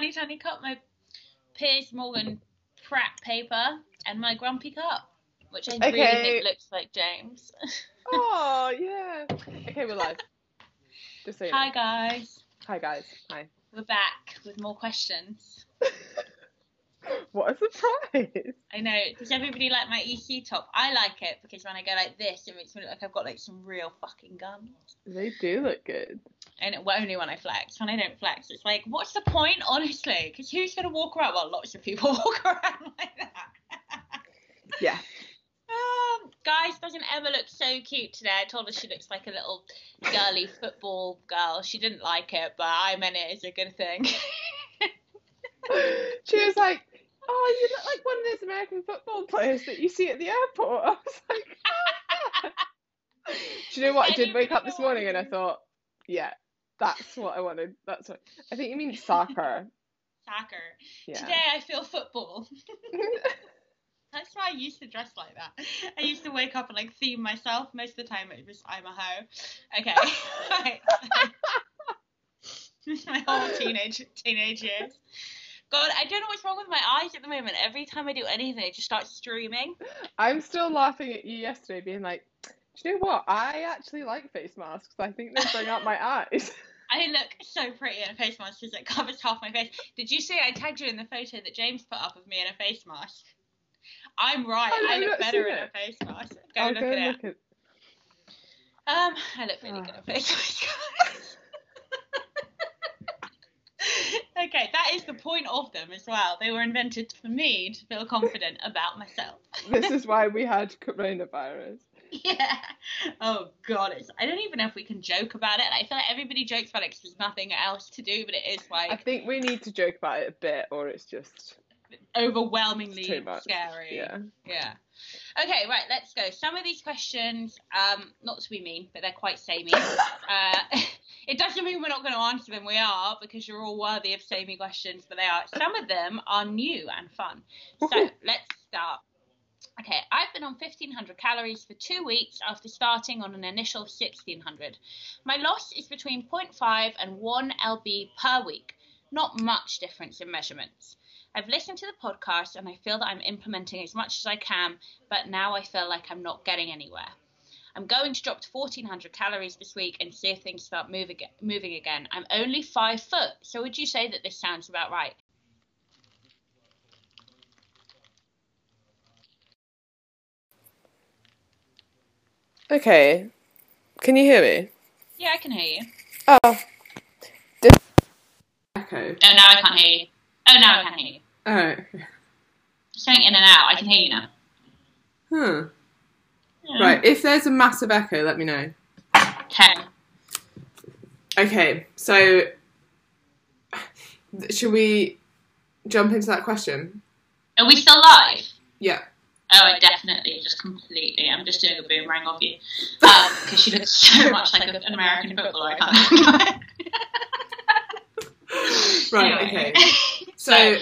Tiny, tiny cup, my Piers Morgan crap paper, and my grumpy cup, which I really think looks like James. Oh, yeah. Okay, we're live. Just so you know. Hi, guys. Hi, guys. Hi. We're back with more questions. What a surprise. I know. Does everybody like my EC top? I like it because when I go like this, it makes me look like I've got like some real fucking guns. They do look good. And it, well, only when I flex. When I don't flex, it's like, what's the point, honestly? Because who's gonna walk around? Well, lots of people walk around like that. Yeah. Um, guys, doesn't Emma look so cute today? I told her she looks like a little girly football girl. She didn't like it, but I meant it as a good thing. She was like, Oh, you look like one of those American football players that you see at the airport. I was like, "Ah." Do you know what? I did wake up this morning and I thought, yeah, that's what I wanted. That's what I think you mean soccer. Soccer. Yeah. Today I feel football. That's why I used to dress like that. I used to wake up and like theme myself. Most of the time it was I'm a hoe. Okay. Right. my whole teenage teenage years. God, I don't know what's wrong with my eyes at the moment. Every time I do anything, it just starts streaming. I'm still laughing at you yesterday, being like, do you know what? I actually like face masks. I think they bring out my eyes. I look so pretty in a face mask because it covers half my face. Did you see I tagged you in the photo that James put up of me in a face mask? I'm right. Oh, no, I look better in a face mask. Go I'll look go at and it. at. Um, I look really good Ah. at face mask. okay, that is the point of them as well. They were invented for me to feel confident about myself. This is why we had coronavirus. yeah. Oh god, it's. I don't even know if we can joke about it. I feel like everybody jokes about it because there's nothing else to do, but it is like I think we need to joke about it a bit, or it's just overwhelmingly much. scary. Yeah. Yeah. Okay, right, let's go. Some of these questions, um, not to be mean, but they're quite samey. uh, it doesn't mean we're not going to answer them. We are, because you're all worthy of samey questions, but they are. Some of them are new and fun. So let's start. Okay, I've been on 1500 calories for two weeks after starting on an initial 1600. My loss is between 0.5 and 1 lb per week. Not much difference in measurements. I've listened to the podcast and I feel that I'm implementing as much as I can, but now I feel like I'm not getting anywhere. I'm going to drop to 1400 calories this week and see if things start moving moving again. I'm only five foot, so would you say that this sounds about right? Okay. Can you hear me? Yeah, I can hear you. Oh. Echo. Oh, now I can't hear you. Oh, now I can hear you. Oh. It's going in and out. I can hear you now. Huh. Yeah. Right. If there's a massive echo, let me know. Okay. Okay. So, should we jump into that question? Are we still live? Yeah. Oh, I definitely, just completely. I'm just doing a boomerang of you um, because she looks so much like an American footballer. I can't. Right. Anyway. Okay. So, Right,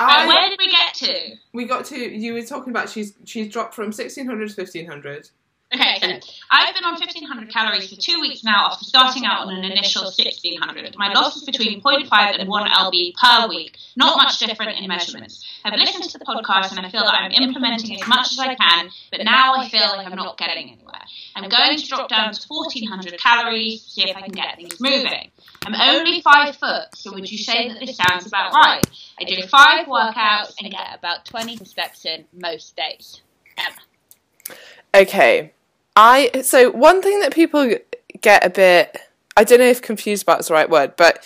I where did we get to? we got to you were talking about she's she's dropped from 1600 to 1500. Okay, so I've been on 1500 calories for two weeks now after starting out on an initial 1600. My loss is between 0.5 and 1 lb per week, not much different in measurements. I've listened to the podcast and I feel that I'm implementing as much as I can, but now I feel like I'm not getting anywhere. I'm going to drop down to 1400 calories, to see if I can get things moving. I'm only five foot, so would you say that this sounds about right? I do five workouts and get about 20 steps in most days. Emma. Okay. I so one thing that people get a bit I don't know if confused about is the right word, but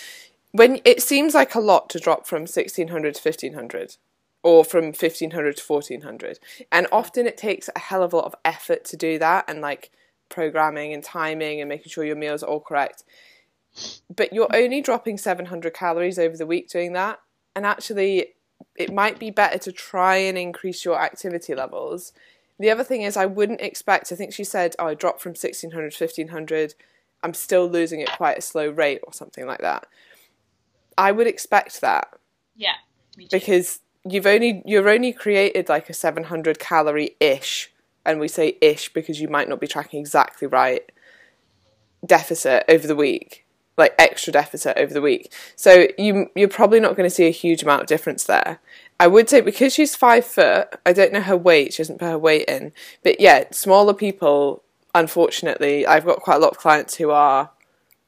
when it seems like a lot to drop from 1600 to 1500 or from 1500 to 1400 and often it takes a hell of a lot of effort to do that and like programming and timing and making sure your meals are all correct but you're only dropping 700 calories over the week doing that. And actually, it might be better to try and increase your activity levels. The other thing is, I wouldn't expect, I think she said, oh, I dropped from 1600 to 1500. I'm still losing at quite a slow rate or something like that. I would expect that. Yeah. Because you've only you're only created like a 700 calorie ish and we say ish because you might not be tracking exactly right deficit over the week like extra deficit over the week. So you you're probably not going to see a huge amount of difference there. I would say because she's five foot i don't know her weight she hasn't put her weight in but yeah smaller people unfortunately i've got quite a lot of clients who are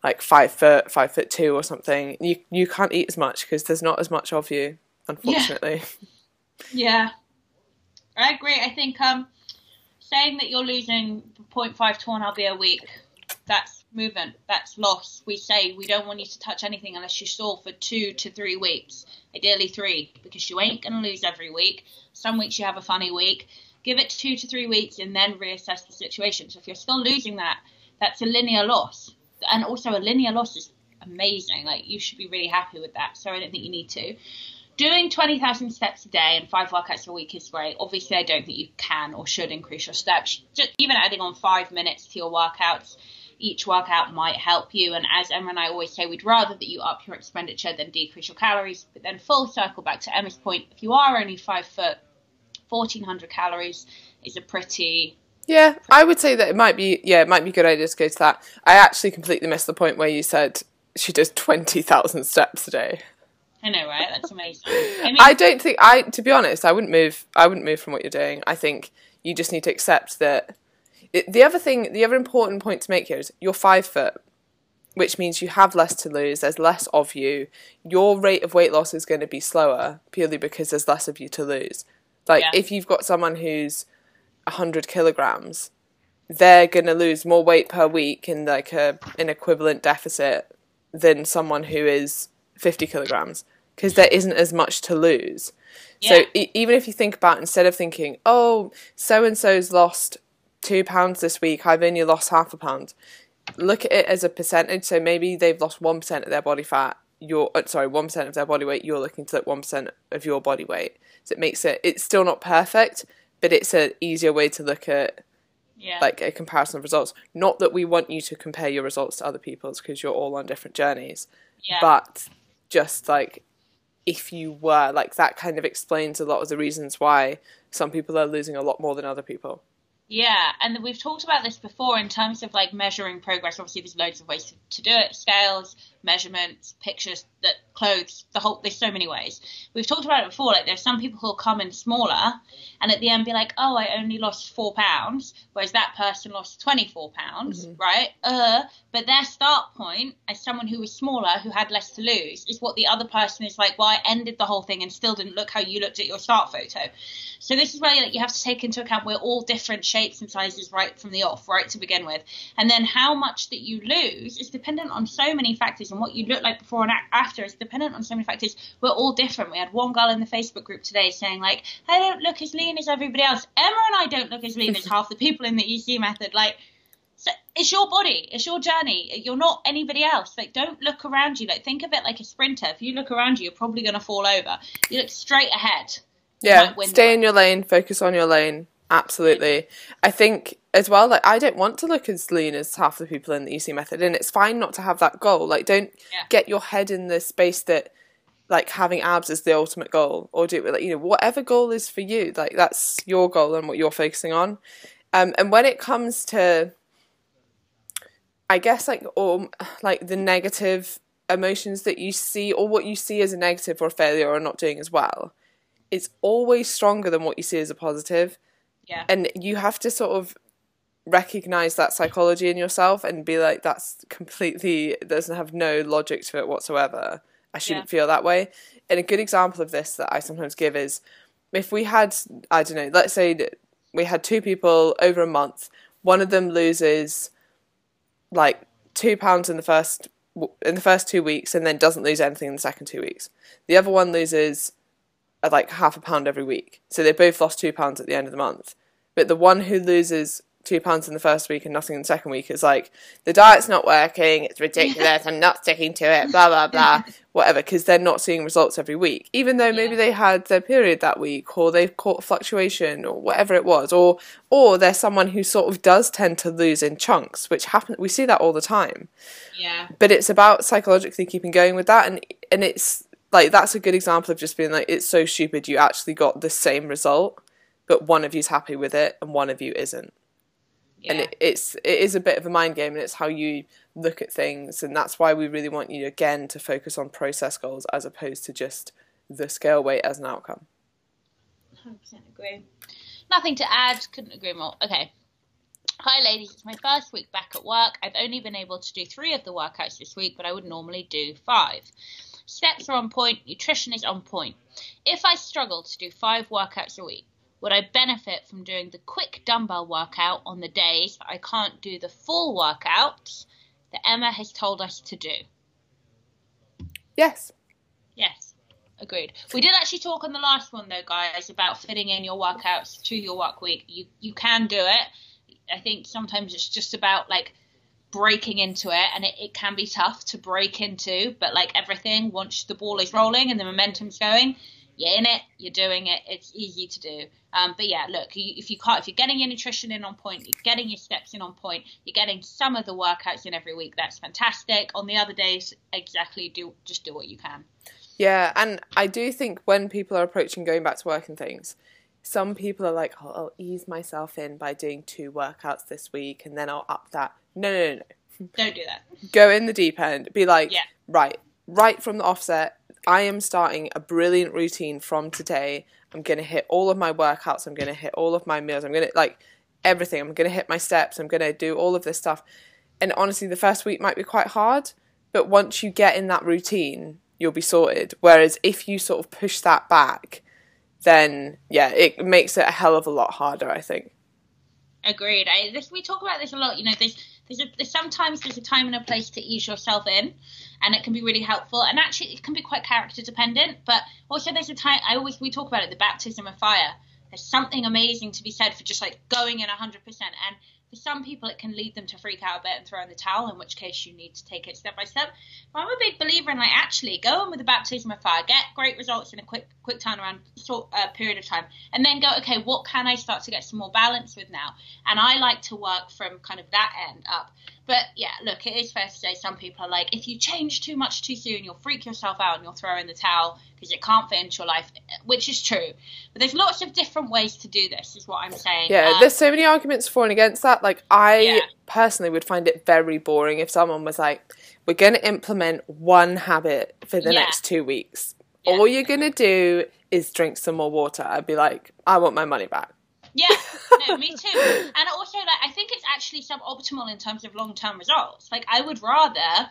like five foot five foot two or something. You you can't eat as much because there's not as much of you unfortunately. Yeah. yeah. I agree. I think um saying that you're losing 0.5 to 1 lb a week that's movement that's loss. We say we don't want you to touch anything unless you're sore for two to three weeks ideally three because you ain't going to lose every week. Some weeks you have a funny week. Give it two to three weeks and then reassess the situation. So if you're still losing that that's a linear loss. And also a linear loss is amazing like you should be really happy with that. So i don't think you need to. Doing 20,000 steps a day and five workouts a week is great. Obviously, I don't think you can or should increase your steps. Just even adding on five minutes to your workouts, each workout might help you. And as Emma and I always say, we'd rather that you up your expenditure than decrease your calories. But then, full circle back to Emma's point, if you are only five foot, 1,400 calories is a pretty yeah, I would say that it might be yeah, it might be a good idea to go to that. I actually completely missed the point where you said she does twenty thousand steps a day. I know, right? That's amazing. I, mean, I don't think I, to be honest, I wouldn't move. I wouldn't move from what you're doing. I think you just need to accept that. It, the other thing, the other important point to make here is you're five foot, which means you have less to lose. There's less of you. Your rate of weight loss is going to be slower purely because there's less of you to lose. Like yeah. if you've got someone who's hundred kilograms, they're going to lose more weight per week in like a an equivalent deficit than someone who is 50 kilograms because there isn't as much to lose. Yeah. So e- even if you think about instead of thinking, oh, so and so's lost two pounds this week, I've only lost half a pound. Look at it as a percentage. So maybe they've lost one percent of their body fat. You're uh, sorry, one percent of their body weight. You're looking to look one percent of your body weight. So it makes it. It's still not perfect, but it's an easier way to look at yeah. like a comparison of results. Not that we want you to compare your results to other people's because you're all on different journeys. Yeah. But just like if you were like that kind of explains a lot of the reasons why some people are losing a lot more than other people. Yeah, and we've talked about this before in terms of like measuring progress. Obviously, there's loads of ways to do it: scales, measurements, pictures, that clothes, the whole. There's so many ways. We've talked about it before. Like, there's some people who'll come in smaller, and at the end be like, "Oh, I only lost four pounds," whereas that person lost 24 pounds, mm-hmm. right? Uh, but their start point as someone who was smaller, who had less to lose, is what the other person is like. Well, I ended the whole thing and still didn't look how you looked at your start photo. So this is where like, you have to take into account we're all different shapes and sizes right from the off, right to begin with, and then how much that you lose is dependent on so many factors, and what you look like before and after is dependent on so many factors. We're all different. We had one girl in the Facebook group today saying like, "I don't look as lean as everybody else." Emma and I don't look as lean as half the people in the EC method. Like. So it's your body, it's your journey. You're not anybody else. Like, don't look around you. Like, think of it like a sprinter. If you look around you, you're probably going to fall over. You look straight ahead yeah, stay in your lane, focus on your lane. Absolutely. I think as well, like I don't want to look as lean as half the people in the EC method, and it's fine not to have that goal. Like, don't yeah. get your head in the space that like having abs is the ultimate goal, or do it like you know whatever goal is for you. Like that's your goal and what you're focusing on. Um, and when it comes to, I guess like or like the negative emotions that you see, or what you see as a negative or failure or not doing as well it's always stronger than what you see as a positive. Yeah. And you have to sort of recognize that psychology in yourself and be like, that's completely, doesn't have no logic to it whatsoever. I shouldn't yeah. feel that way. And a good example of this that I sometimes give is if we had, I don't know, let's say we had two people over a month, one of them loses like two pounds in the first in the first two weeks and then doesn't lose anything in the second two weeks. The other one loses uh, like half a pound every week. So they both lost two pounds at the end of the month. But the one who loses two pounds in the first week and nothing in the second week. is like the diet's not working, it's ridiculous, I'm not sticking to it, blah blah blah, whatever, because they're not seeing results every week. Even though maybe Yeah. they had their period that week, or they've caught a fluctuation, or whatever it was, or or they're someone who sort of does tend to lose in chunks, which happen. We see that all the time. Yeah. But it's about psychologically keeping going with that, and and it's like that's a good example of just being like it's so stupid you actually got the same result, but one of you's happy with it and one of you isn't Yeah. and it, it's it is a bit of a mind game and it's how you look at things and that's why we really want you again to focus on process goals as opposed to just the scale weight as an outcome 100% agree. Nothing to add. Couldn't agree more. Okay. Hi, ladies. It's my first week back at work. I've only been able to do three of the workouts this week, but I would normally do five. Steps are on point. Nutrition is on point. If I struggle to do five workouts a week, would I benefit from doing the quick dumbbell workout on the days that I can't do the full workouts that Emma has told us to do? yes Yes, agreed. We did actually talk on the last one though, guys, about fitting in your workouts to your work week. You you can do it. I think sometimes it's just about like breaking into it, and it, it can be tough to break into. But like everything, once the ball is rolling and the momentum's going, you're in it, you're doing it. It's easy to do. Um, but yeah, look, you, if you can't, if you're getting your nutrition in on point, you're getting your steps in on point, you're getting some of the workouts in every week. That's fantastic. On the other days, exactly do just do what you can. yeah and i do think when people are approaching going back to work and things some people are like oh, i'll ease myself in by doing two workouts this week and then i'll up that no no no no Don't do that. go in the deep end be like Yeah. right right from the offset i am starting a brilliant routine from today i'm going to hit all of my workouts i'm going to hit all of my meals i'm going to like everything i'm going to hit my steps i'm going to do all of this stuff and honestly the first week might be quite hard but once you get in that routine you'll be sorted whereas if you sort of push that back then yeah it makes it a hell of a lot harder i think Agreed. I, this, we talk about this a lot. You know, there's there's, sometimes there's a time and a place to ease yourself in, and it can be really helpful. And actually, it can be quite character dependent. But also, there's a time. I always we talk about it, the baptism of fire. There's something amazing to be said for just like going in 100%. And for some people, it can lead them to freak out a bit and throw in the towel. In which case, you need to take it step by step. But I'm a big believer in like actually go in with the baptism of fire, get great results in a quick quick turnaround sort uh, period of time, and then go okay, what can I start to get some more balance with now? And I like to work from kind of that end up. But yeah, look, it is fair to say some people are like, if you change too much too soon, you'll freak yourself out and you'll throw in the towel because it can't fit into your life, which is true. But there's lots of different ways to do this, is what I'm saying. Yeah, Um, there's so many arguments for and against that. Like, I Yeah. personally would find it very boring if someone was like, "We're going to implement one habit for the Yeah. next two weeks. Yeah. All you're going to do is drink some more water." I'd be like, "I want my money back." Yeah, no, me too. And also, like, I think it's actually suboptimal in terms of long-term results. Like, I would rather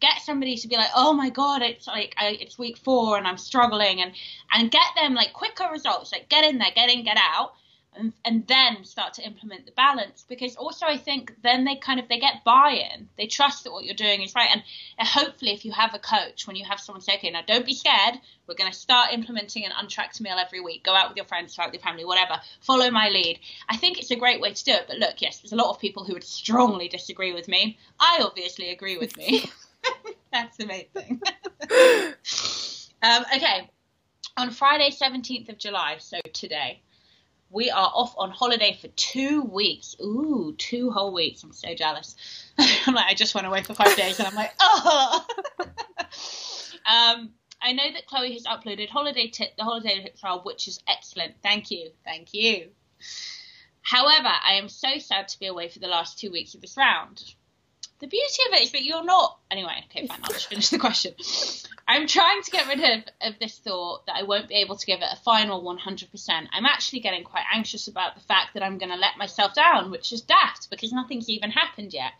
get somebody to be like, "Oh my god, it's like I, it's week four and I'm struggling," and and get them like quicker results. Like, get in there, get in, get out. And, and then start to implement the balance because also I think then they kind of they get buy-in. They trust that what you're doing is right. And, hopefully if you have a coach when you have someone say okay now don't be scared. We're going to start implementing an untracked meal every week. Go out with your friends go out with your family whatever. Follow my lead. I think it's a great way to do it. But look yes there's a lot of people who would strongly disagree with me. I obviously agree with me. That's thing. Um, okay. On Friday 17th of July so today we are off on holiday for two weeks. Ooh, two whole weeks. I'm so jealous. I'm like, I just went away for five days, and I'm like, oh. um, I know that Chloe has uploaded holiday tip, the holiday tip trial, which is excellent. Thank you, thank you. However, I am so sad to be away for the last two weeks of this round. The beauty of it is that you're not. Anyway, okay, fine. I'll just finish the question. I'm trying to get rid of, of this thought that I won't be able to give it a final 100%. I'm actually getting quite anxious about the fact that I'm going to let myself down, which is daft because nothing's even happened yet.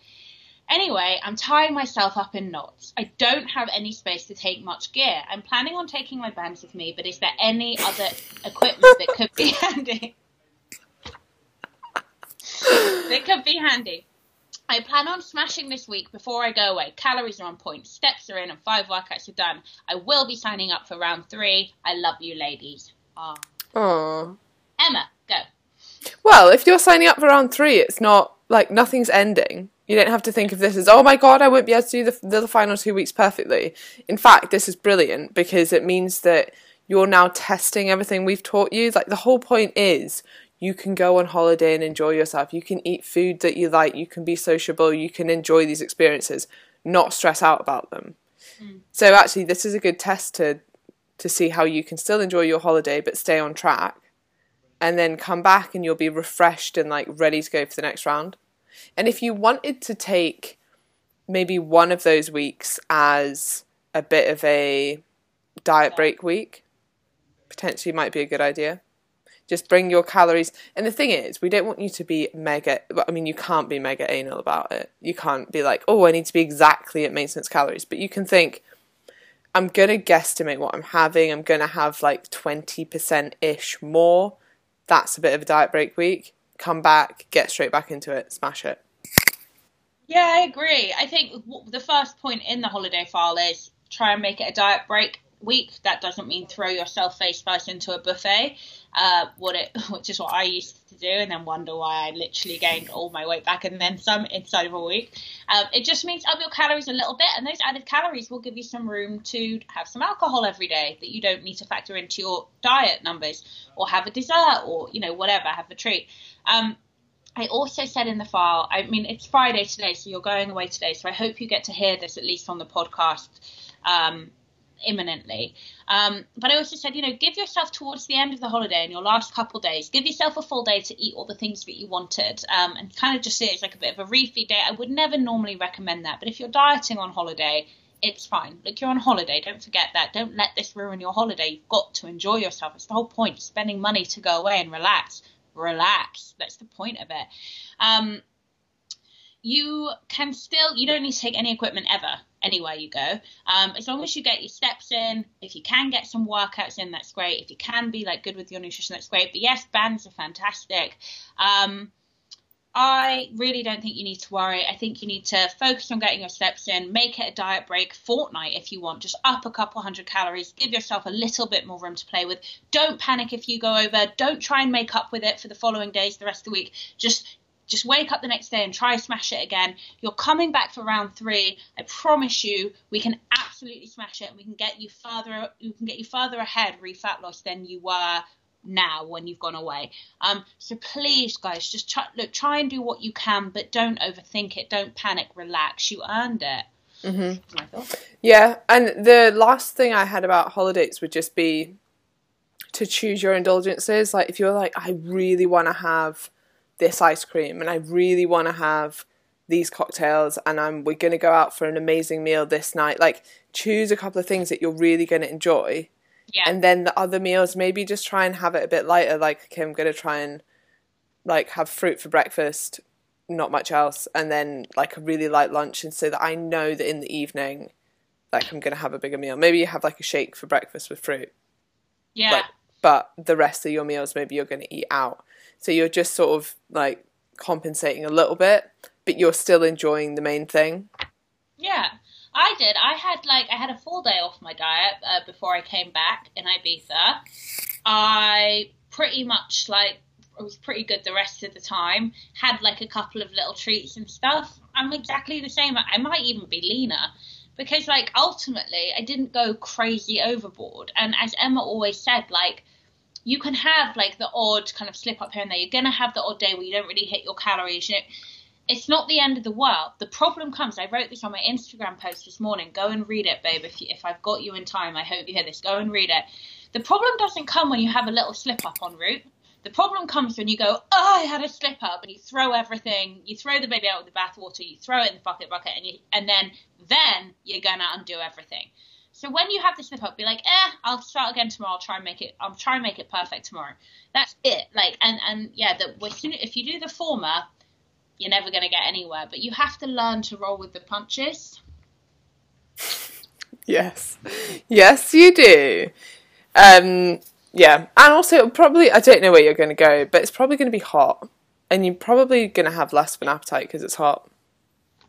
Anyway, I'm tying myself up in knots. I don't have any space to take much gear. I'm planning on taking my bands with me, but is there any other equipment that could be handy? that could be handy. I plan on smashing this week before I go away. Calories are on point, steps are in, and five workouts are done. I will be signing up for round three. I love you, ladies. Ah. Oh, Emma, go. Well, if you're signing up for round three, it's not like nothing's ending. You don't have to think of this as, oh my god, I won't be able to do the, the final two weeks perfectly. In fact, this is brilliant because it means that you're now testing everything we've taught you. Like the whole point is you can go on holiday and enjoy yourself. You can eat food that you like. You can be sociable. You can enjoy these experiences, not stress out about them. Mm. So actually, this is a good test to to see how you can still enjoy your holiday but stay on track, and then come back and you'll be refreshed and like ready to go for the next round. And if you wanted to take maybe one of those weeks as a bit of a diet break week, potentially might be a good idea. Just bring your calories. And the thing is, we don't want you to be mega. I mean, you can't be mega anal about it. You can't be like, oh, I need to be exactly at maintenance calories. But you can think, I'm going to guesstimate what I'm having. I'm going to have like 20% ish more. That's a bit of a diet break week. Come back, get straight back into it, smash it. Yeah, I agree. I think the first point in the holiday file is try and make it a diet break week. That doesn't mean throw yourself face first into a buffet, uh, what it, which is what I used to do, and then wonder why I literally gained all my weight back and then some inside of a week. Um, it just means up your calories a little bit, and those added calories will give you some room to have some alcohol every day that you don't need to factor into your diet numbers, or have a dessert, or you know whatever, have a treat. Um, I also said in the file, I mean, it's Friday today, so you're going away today, so I hope you get to hear this at least on the podcast um, imminently. Um, but I also said, you know, give yourself towards the end of the holiday and your last couple days, give yourself a full day to eat all the things that you wanted um, and kind of just see it as like a bit of a refeed day. I would never normally recommend that, but if you're dieting on holiday, it's fine. Like you're on holiday, don't forget that. Don't let this ruin your holiday. You've got to enjoy yourself. It's the whole point. Spending money to go away and relax. Relax. That's the point of it. Um, you can still you don't need to take any equipment ever anywhere you go. Um, as long as you get your steps in if you can get some workouts in that's great. If you can be like good with your nutrition that's great. But yes bands are fantastic. Um, I really don't think you need to worry. I think you need to focus on getting your steps in, make it a diet break fortnight if you want, just up a couple hundred calories, give yourself a little bit more room to play with. Don't panic if you go over, don't try and make up with it for the following days, the rest of the week. Just just wake up the next day and try smash it again. You're coming back for round three. I promise you, we can absolutely smash it, and we can get you further. We can get you further ahead re-fat loss than you were now when you've gone away. Um, so please, guys, just try, look, try and do what you can, but don't overthink it. Don't panic. Relax. You earned it. Mm-hmm. Yeah, and the last thing I had about holidays would just be to choose your indulgences. Like if you're like, I really want to have this ice cream and I really want to have these cocktails and I'm we're going to go out for an amazing meal this night. Like choose a couple of things that you're really going to enjoy. Yeah. and then the other meals maybe just try and have it a bit lighter. Like okay, I'm going to try and like have fruit for breakfast not much else and then like a really light lunch and so that I know that in the evening like I'm going to have a bigger meal. Maybe you have like a shake for breakfast with fruit. Yeah. Like, but the rest of your meals maybe you're going to eat out so you're just sort of like compensating a little bit, but you're still enjoying the main thing. Yeah, I did. I had like I had a full day off my diet uh, before I came back in Ibiza. I pretty much like it was pretty good the rest of the time. Had like a couple of little treats and stuff. I'm exactly the same. I might even be leaner because like ultimately I didn't go crazy overboard. And as Emma always said, like you can have like the odd kind of slip up here and there. You're gonna have the odd day where you don't really hit your calories. You know, it's not the end of the world. The problem comes. I wrote this on my Instagram post this morning. Go and read it, babe. If you, if I've got you in time, I hope you hear this. Go and read it. The problem doesn't come when you have a little slip up en route. The problem comes when you go, oh, I had a slip up, and you throw everything, you throw the baby out with the bathwater, you throw it in the bucket bucket, and you, and then then you're gonna undo everything. So when you have this slip up, be like, eh, I'll start again tomorrow. I'll try and make it. I'll try and make it perfect tomorrow. That's it. Like, and and yeah, the if you do the former, you're never going to get anywhere. But you have to learn to roll with the punches. Yes, yes, you do. Um, yeah, and also probably I don't know where you're going to go, but it's probably going to be hot, and you're probably going to have less of an appetite because it's hot.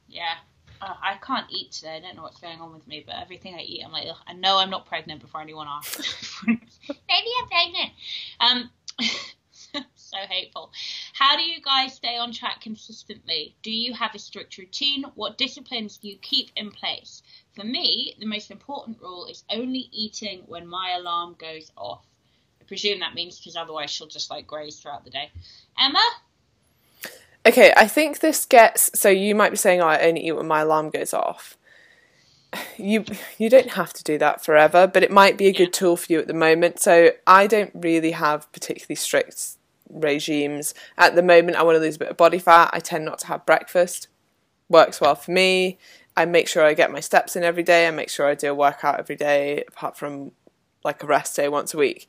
Yeah, uh, I can't eat today. I don't know what's going on with me, but everything I eat, I'm like, Ugh, I know I'm not pregnant before anyone asks. Maybe I'm pregnant. Um, so hateful. How do you guys stay on track consistently? Do you have a strict routine? What disciplines do you keep in place? For me, the most important rule is only eating when my alarm goes off. I presume that means because otherwise she'll just like graze throughout the day. Emma? Okay, I think this gets so you might be saying, oh, I only eat when my alarm goes off. You you don't have to do that forever, but it might be a good tool for you at the moment. So I don't really have particularly strict regimes. At the moment I want to lose a bit of body fat. I tend not to have breakfast. Works well for me. I make sure I get my steps in every day. I make sure I do a workout every day, apart from like a rest day once a week.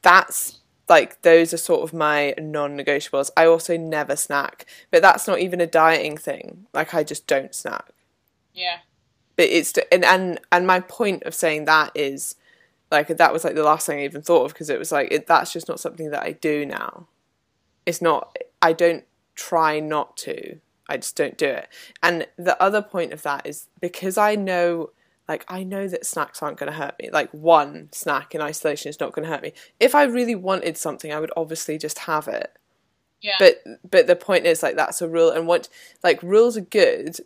That's like those are sort of my non-negotiables. I also never snack, but that's not even a dieting thing. Like I just don't snack. Yeah. But it's and and and my point of saying that is like that was like the last thing I even thought of because it was like it, that's just not something that I do now. It's not. I don't try not to. I just don't do it. And the other point of that is because I know like I know that snacks aren't going to hurt me. Like one snack in isolation is not going to hurt me. If I really wanted something, I would obviously just have it. Yeah. But but the point is like that's a rule and what like rules are good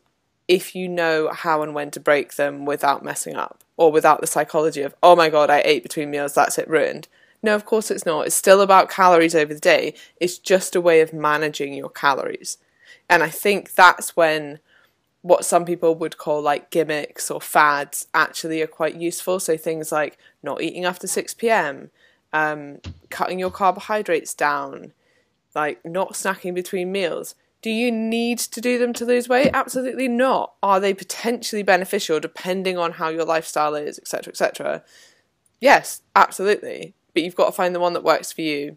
if you know how and when to break them without messing up or without the psychology of oh my god I ate between meals that's it ruined. No, of course it's not. It's still about calories over the day. It's just a way of managing your calories. And I think that's when what some people would call like gimmicks or fads actually are quite useful. So things like not eating after 6 p.m., um, cutting your carbohydrates down, like not snacking between meals. Do you need to do them to lose weight? Absolutely not. Are they potentially beneficial depending on how your lifestyle is, etc., etc.? Yes, absolutely. But you've got to find the one that works for you.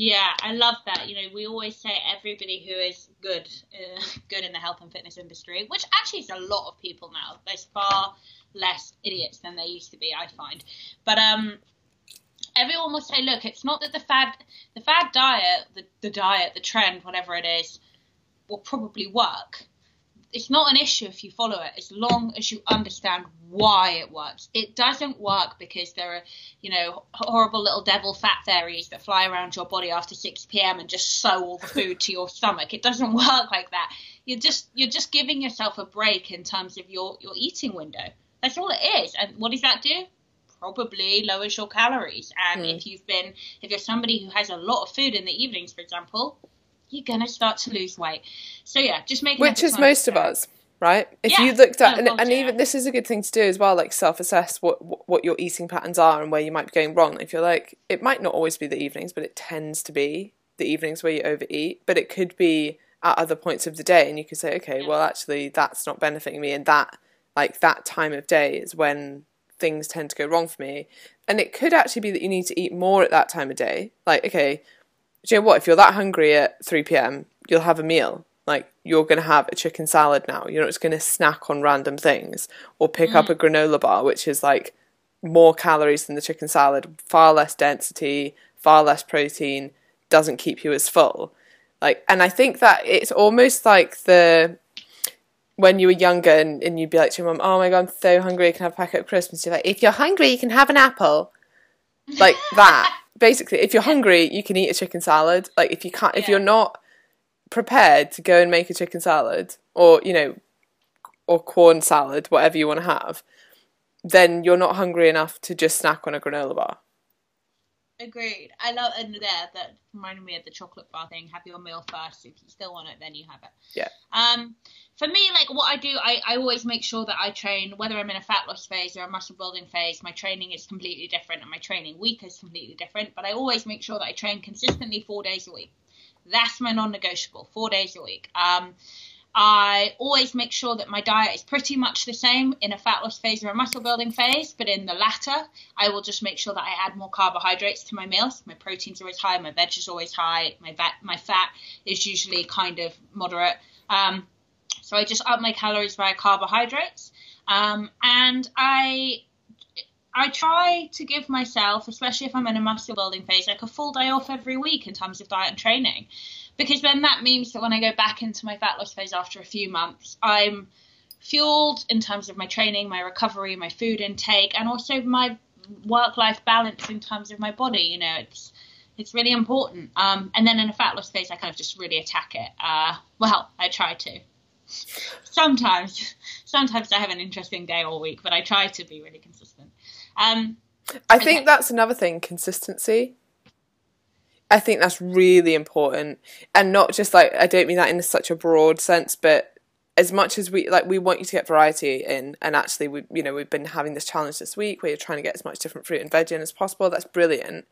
Yeah, I love that. You know, we always say everybody who is good, uh, good in the health and fitness industry, which actually is a lot of people now. There's far less idiots than there used to be, I find. But um, everyone will say, look, it's not that the fad, the fad diet, the, the diet, the trend, whatever it is, will probably work it's not an issue if you follow it as long as you understand why it works. It doesn't work because there are, you know, horrible little devil fat fairies that fly around your body after 6 p.m. and just sew all the food to your stomach. It doesn't work like that. You're just you're just giving yourself a break in terms of your your eating window. That's all it is. And what does that do? Probably lowers your calories. And mm. if you've been if you're somebody who has a lot of food in the evenings, for example, you're gonna start to lose weight. So yeah, just make which is most of us, right? If yeah. you looked at oh, and, and even this is a good thing to do as well, like self-assess what what your eating patterns are and where you might be going wrong. If you're like, it might not always be the evenings, but it tends to be the evenings where you overeat, but it could be at other points of the day, and you could say, okay, yeah. well actually that's not benefiting me, and that like that time of day is when things tend to go wrong for me. And it could actually be that you need to eat more at that time of day. Like, okay, do you know what? If you're that hungry at 3 p.m., you'll have a meal. Like, you're going to have a chicken salad now. You're not just going to snack on random things or pick mm. up a granola bar, which is like more calories than the chicken salad, far less density, far less protein, doesn't keep you as full. Like, and I think that it's almost like the when you were younger and, and you'd be like to your mum, "Oh my god, I'm so hungry! I can have a packet of crisps." You're like, "If you're hungry, you can have an apple." Like that basically, if you're hungry, you can eat a chicken salad. Like if you can't, if you're not prepared to go and make a chicken salad, or you know, or corn salad, whatever you want to have, then you're not hungry enough to just snack on a granola bar. Agreed. I love and there that reminded me of the chocolate bar thing. Have your meal first. If you still want it, then you have it. Yeah. Um, for me, like what I do, I, I always make sure that I train, whether I'm in a fat loss phase or a muscle building phase. My training is completely different, and my training week is completely different. But I always make sure that I train consistently four days a week. That's my non-negotiable. Four days a week. Um, I always make sure that my diet is pretty much the same in a fat loss phase or a muscle building phase, but in the latter, I will just make sure that I add more carbohydrates to my meals. My protein's always high, my veg is always high, my fat, my fat is usually kind of moderate. Um, so I just up my calories via carbohydrates, um, and I I try to give myself, especially if I'm in a muscle building phase, like a full day off every week in terms of diet and training because then that means that when I go back into my fat loss phase after a few months, I'm fueled in terms of my training, my recovery, my food intake, and also my work life balance in terms of my body. You know, it's It's really important. Um, and then in a fat loss phase, I kind of just really attack it. Uh, well, I try to. Sometimes, sometimes I have an interesting day all week, but I try to be really consistent. Um, I think that's another thing consistency. I think that's really important, and not just like I don't mean that in such a broad sense, but as much as we like we want you to get variety in and actually we you know we've been having this challenge this week where you're trying to get as much different fruit and veg in as possible that's brilliant.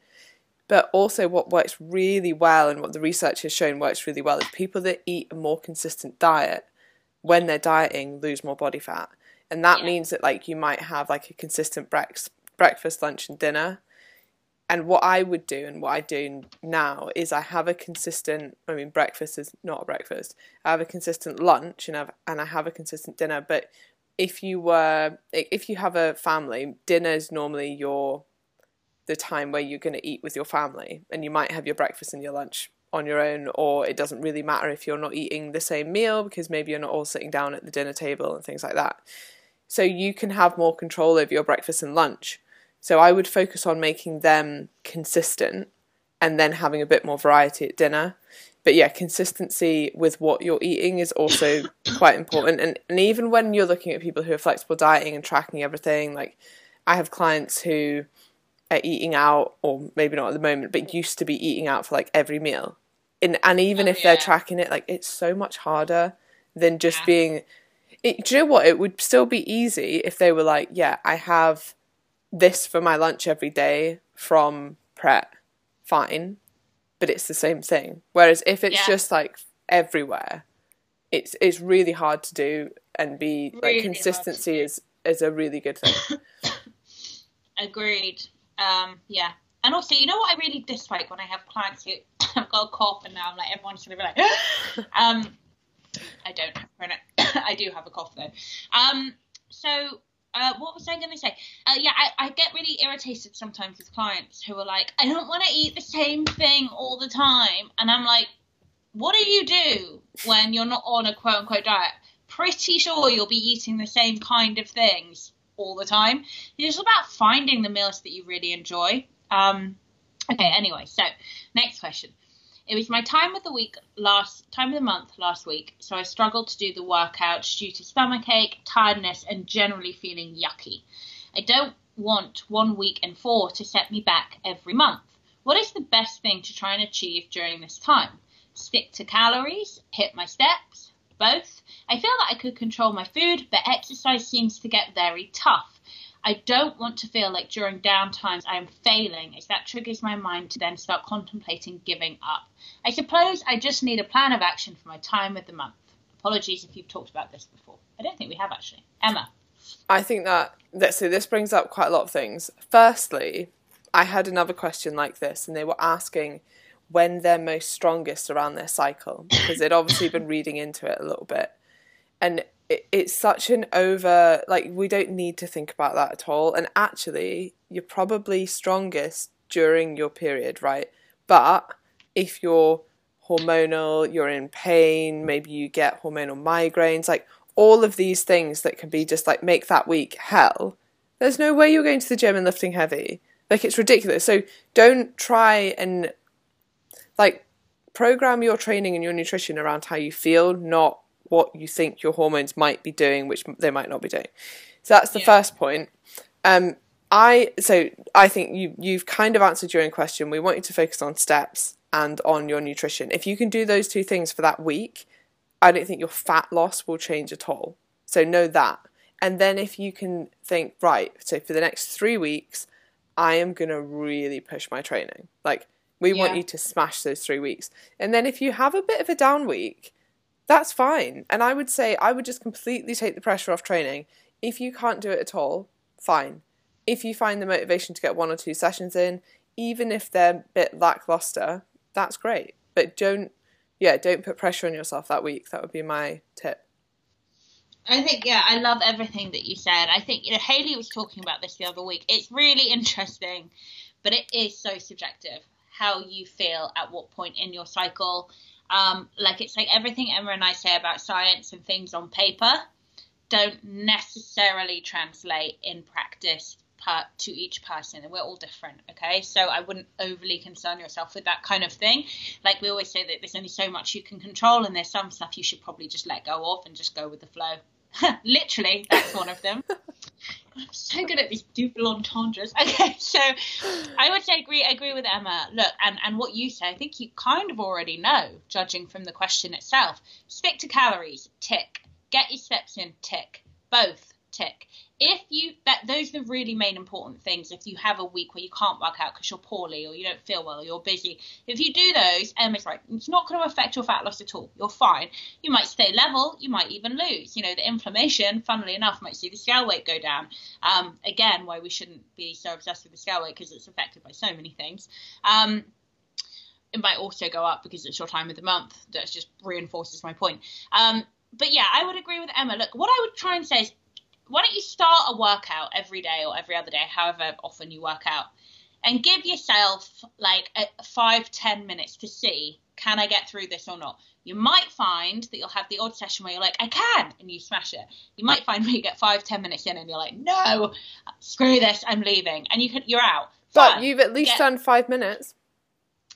But also what works really well and what the research has shown works really well is people that eat a more consistent diet when they're dieting lose more body fat. And that yeah. means that like you might have like a consistent breakfast lunch and dinner and what I would do and what I do now is I have a consistent I mean breakfast is not a breakfast. I have a consistent lunch and I've, and I have a consistent dinner but if you were if you have a family dinner is normally your the time where you're going to eat with your family and you might have your breakfast and your lunch on your own or it doesn't really matter if you're not eating the same meal because maybe you're not all sitting down at the dinner table and things like that. So you can have more control over your breakfast and lunch so I would focus on making them consistent and then having a bit more variety at dinner. But yeah, consistency with what you're eating is also quite important. And, and even when you're looking at people who are flexible dieting and tracking everything, like I have clients who are eating out, or maybe not at the moment, but used to be eating out for like every meal. And, and even oh, if yeah. they're tracking it, like it's so much harder than just yeah. being. It, do you know what? It would still be easy if they were like, yeah, I have this for my lunch every day from Pret, fine, but it's the same thing. Whereas if it's yeah. just like everywhere, it's it's really hard to do and be really like consistency is is a really good thing. Agreed. Um, yeah. And also, you know what I really dislike when I have clients who I've got a cough and now I'm like everyone's gonna be like, um, I don't have I do have a cough though. Um, so uh, what was I going to say? Uh, yeah, I, I get really irritated sometimes with clients who are like, I don't want to eat the same thing all the time. And I'm like, what do you do when you're not on a quote unquote diet? Pretty sure you'll be eating the same kind of things all the time. It's about finding the meals that you really enjoy. Um, okay, anyway, so next question. It was my time of the week last time of the month last week, so I struggled to do the workouts due to stomachache, tiredness, and generally feeling yucky. I don't want one week and four to set me back every month. What is the best thing to try and achieve during this time? Stick to calories, hit my steps, both. I feel that I could control my food, but exercise seems to get very tough. I don't want to feel like during downtimes I am failing, as that triggers my mind to then start contemplating giving up. I suppose I just need a plan of action for my time of the month. Apologies if you've talked about this before. I don't think we have actually. Emma. I think that let's see, this brings up quite a lot of things. Firstly, I had another question like this, and they were asking when they're most strongest around their cycle because they'd obviously been reading into it a little bit. And it, it's such an over like we don't need to think about that at all. And actually you're probably strongest during your period right? But if you're hormonal you're in pain maybe you get hormonal migraines like all of these things that can be just like make that week hell there's no way you're going to the gym and lifting heavy. Like it's ridiculous. So don't try and like program your training and your nutrition around how you feel not what you think your hormones might be doing, which they might not be doing. So that's the yeah. first point. Um, I so I think you you've kind of answered your own question. We want you to focus on steps and on your nutrition. If you can do those two things for that week, I don't think your fat loss will change at all. So know that. And then if you can think, right, so for the next three weeks, I am gonna really push my training. Like we yeah. want you to smash those three weeks. And then if you have a bit of a down week, that's fine. And I would say I would just completely take the pressure off training. If you can't do it at all, fine. If you find the motivation to get one or two sessions in, even if they're a bit lackluster, that's great. But don't, yeah, don't put pressure on yourself that week. That would be my tip. I think yeah, I love everything that you said. I think you know Haley was talking about this the other week. It's really interesting, but it is so subjective how you feel at what point in your cycle um, like it's like everything Emma and I say about science and things on paper don't necessarily translate in practice to each person, and we're all different. Okay, so I wouldn't overly concern yourself with that kind of thing. Like we always say that there's only so much you can control, and there's some stuff you should probably just let go of and just go with the flow. Literally, that's one of them. I'm so good at these double entendres. Okay, so I would say agree agree with Emma. Look, and, and what you say, I think you kind of already know, judging from the question itself. Stick to calories, tick. Get your steps in, tick. Both, tick. If you that those are the really main important things. If you have a week where you can't work out because you're poorly or you don't feel well or you're busy. If you do those emma's right it's not going to affect your fat loss at all. You're fine. You might stay level. You might even lose. You know the inflammation funnily enough might see the scale weight go down. Um, again why we shouldn't be so obsessed with the scale weight because it's affected by so many things. Um, it might also go up because it's your time of the month. That just reinforces my point. Um, but yeah i would agree with emma. Look what i would try and say is why don't you start a workout every day or every other day, however often you work out, and give yourself like a five ten minutes to see can I get through this or not. You might find that you'll have the odd session where you're like, I can, and you smash it. You might find where you get five, ten minutes in and you're like, no, screw this, I'm leaving, and you can, you're out. But you've at least get, done five minutes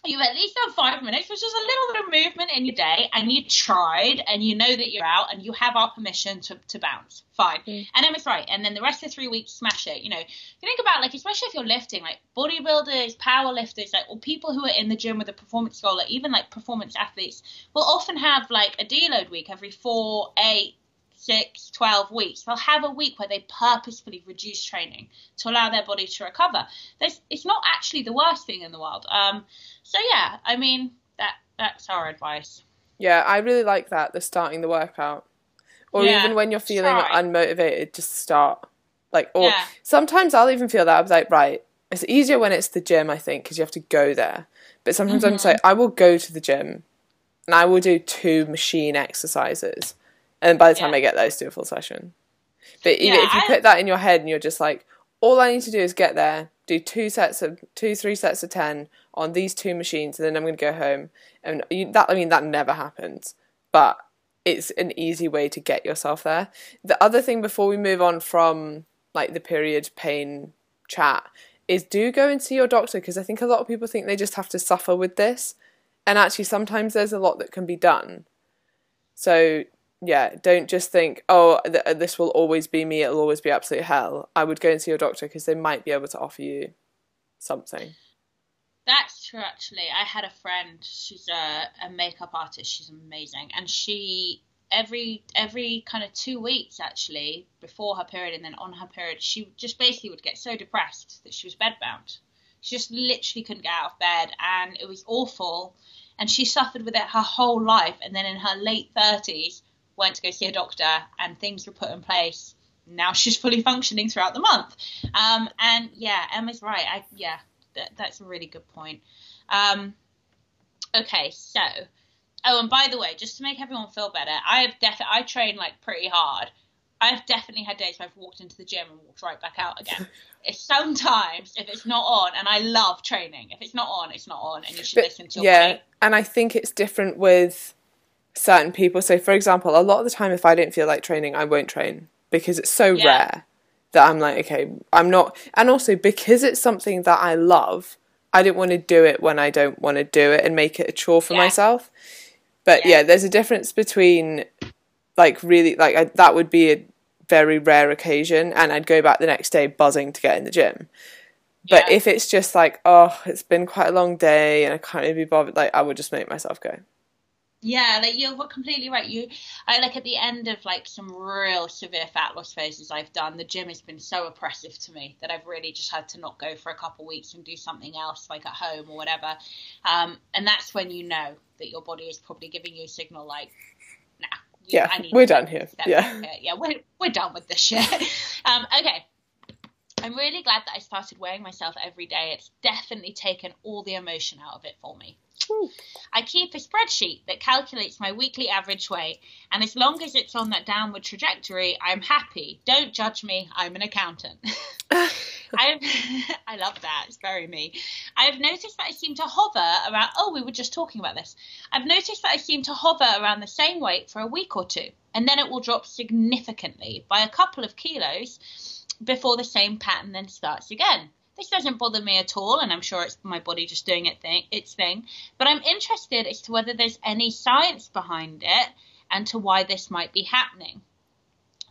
you've at least done five minutes, which is a little bit of movement in your day, and you tried, and you know that you're out, and you have our permission to, to bounce. Fine. Mm. And Emma's right. And then the rest of the three weeks, smash it. You know, you think about like, especially if you're lifting, like bodybuilders, power lifters, like, or people who are in the gym with a performance goal, or even like performance athletes, will often have like a deload week every four, eight, six, 12 weeks. They'll have a week where they purposefully reduce training to allow their body to recover. There's, it's not actually the worst thing in the world. Um, so yeah, I mean that that's our advice. Yeah, I really like that. The starting the workout, or yeah, even when you're feeling try. unmotivated, just start. Like, or yeah. sometimes I'll even feel that I'm like, right, it's easier when it's the gym, I think, because you have to go there. But sometimes mm-hmm. I'm just like, I will go to the gym, and I will do two machine exercises, and by the time yeah. I get those, do a full session. But even if you I... put that in your head and you're just like, all I need to do is get there, do two sets of two, three sets of ten on these two machines, and then I'm going to go home. And you, that I mean that never happens, but it's an easy way to get yourself there. The other thing before we move on from like the period pain chat is do go and see your doctor because I think a lot of people think they just have to suffer with this, and actually sometimes there's a lot that can be done. So yeah, don't just think, oh, th- uh, this will always be me, it'll always be absolute hell. I would go and see your doctor because they might be able to offer you something. That's true, actually. I had a friend, she's a, a makeup artist, she's amazing. And she, every every kind of two weeks, actually, before her period and then on her period, she just basically would get so depressed that she was bedbound. She just literally couldn't get out of bed and it was awful. And she suffered with it her whole life. And then in her late 30s, went to go see a doctor, and things were put in place. Now she's fully functioning throughout the month. Um, and yeah, Emma's right. I yeah, that, that's a really good point. Um, okay, so oh, and by the way, just to make everyone feel better, I have definitely I train like pretty hard. I've definitely had days where I've walked into the gym and walked right back out again. it's sometimes if it's not on, and I love training. If it's not on, it's not on, and you should but, listen to your yeah. And I think it's different with certain people. So, for example, a lot of the time, if I don't feel like training, I won't train because it's so yeah. rare that I'm like, okay, I'm not. And also because it's something that I love, I don't want to do it when I don't want to do it and make it a chore for yeah. myself. But yeah. yeah. there's a difference between like really like I, that would be a very rare occasion, and I'd go back the next day buzzing to get in the gym. But if it's just like, oh, it's been quite a long day and I can't really be bothered, like I would just make myself go. Yeah, like you're completely right. You, I like at the end of like some real severe fat loss phases I've done. The gym has been so oppressive to me that I've really just had to not go for a couple of weeks and do something else, like at home or whatever. Um, and that's when you know that your body is probably giving you a signal like, nah. Yeah, we're done here. Yeah, here. yeah, we're we're done with this shit. um, okay. I'm really glad that I started weighing myself every day. It's definitely taken all the emotion out of it for me. I keep a spreadsheet that calculates my weekly average weight, and as long as it's on that downward trajectory, I'm happy. Don't judge me, I'm an accountant. I love that. It's very me. I've noticed that I seem to hover around. Oh, we were just talking about this. I've noticed that I seem to hover around the same weight for a week or two, and then it will drop significantly by a couple of kilos before the same pattern then starts again. This doesn't bother me at all, and I'm sure it's my body just doing it thing, its thing. But I'm interested as to whether there's any science behind it and to why this might be happening.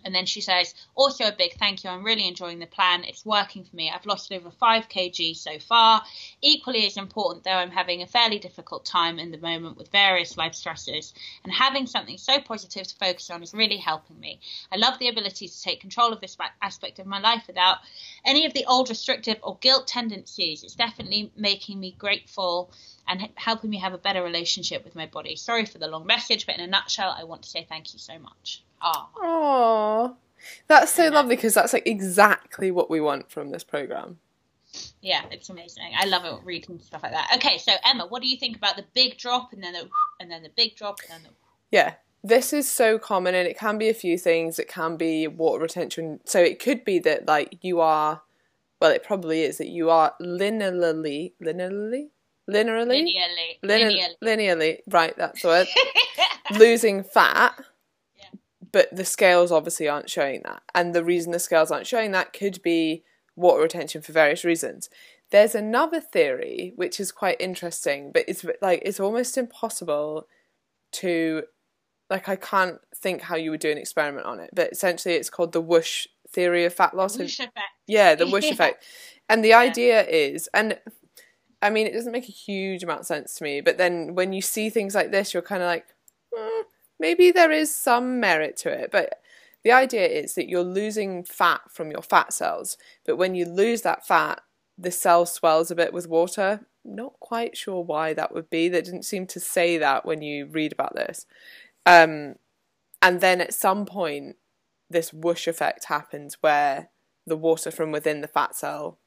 And then she says, oh, also a big thank you. I'm really enjoying the plan. It's working for me. I've lost over 5 kg so far. Equally as important, though, I'm having a fairly difficult time in the moment with various life stresses. And having something so positive to focus on is really helping me. I love the ability to take control of this aspect of my life without any of the old restrictive or guilt tendencies. It's definitely making me grateful and helping me have a better relationship with my body. Sorry for the long message, but in a nutshell, I want to say thank you so much. Ah. Aww. That's so lovely because that's like exactly what we want from this program. Yeah, it's amazing. I love it reading stuff like that. Okay, so Emma, what do you think about the big drop and then the and then the big drop and then the Yeah. This is so common and it can be a few things. It can be water retention. So it could be that like you are well, it probably is that you are linearly linearly linearly linearly linearly, linearly right, that's the word. losing fat but the scales obviously aren't showing that. And the reason the scales aren't showing that could be water retention for various reasons. There's another theory which is quite interesting, but it's like it's almost impossible to like I can't think how you would do an experiment on it, but essentially it's called the whoosh theory of fat loss. Whoosh effect. Yeah, the whoosh effect. And the yeah. idea is and I mean it doesn't make a huge amount of sense to me, but then when you see things like this you're kind of like mm, maybe there is some merit to it, but the idea is that you're losing fat from your fat cells, but when you lose that fat, the cell swells a bit with water. Not quite sure why that would be. They didn't seem to say that when you read about this. Um, and then at some point, this whoosh effect happens where the water from within the fat cell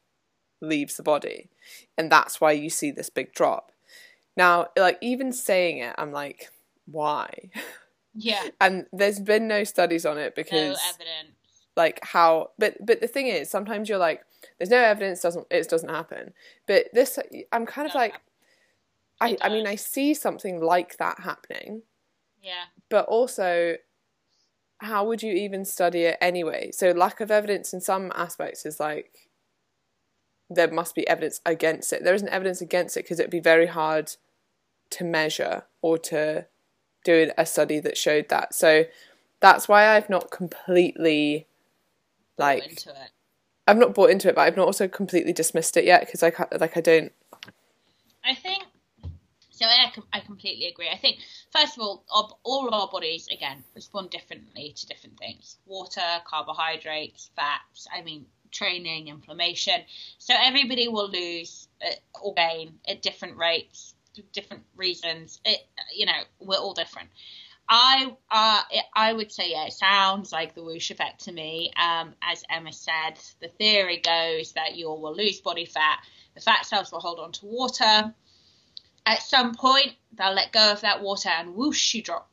leaves the body. And that's why you see this big drop. Now, like, even saying it, I'm like, why? Yeah. And there's been no studies on it because no evidence. Like how but but the thing is sometimes you're like there's no evidence doesn't it doesn't happen. But this I'm kind of like I I mean I see something like that happening. Yeah. But also how would you even study it anyway? So lack of evidence in some aspects is like there must be evidence against it. There isn't evidence against it because it'd be very hard to measure or to doing a study that showed that. So that's why I've not completely like I've not bought into it, but I've not also completely dismissed it yet because I can't, like I don't. I think so. I, I completely agree. I think first of all, all of our bodies again respond differently to different things: water, carbohydrates, fats. I mean, training, inflammation. So everybody will lose uh, or gain at different rates different reasons. It, you know, we're all different. I uh, I would say yeah, it sounds like the whoosh effect to me. Um, as Emma said, the theory goes that you will lose body fat. The fat cells will hold on to water. At some point, they'll let go of that water and whoosh, you drop.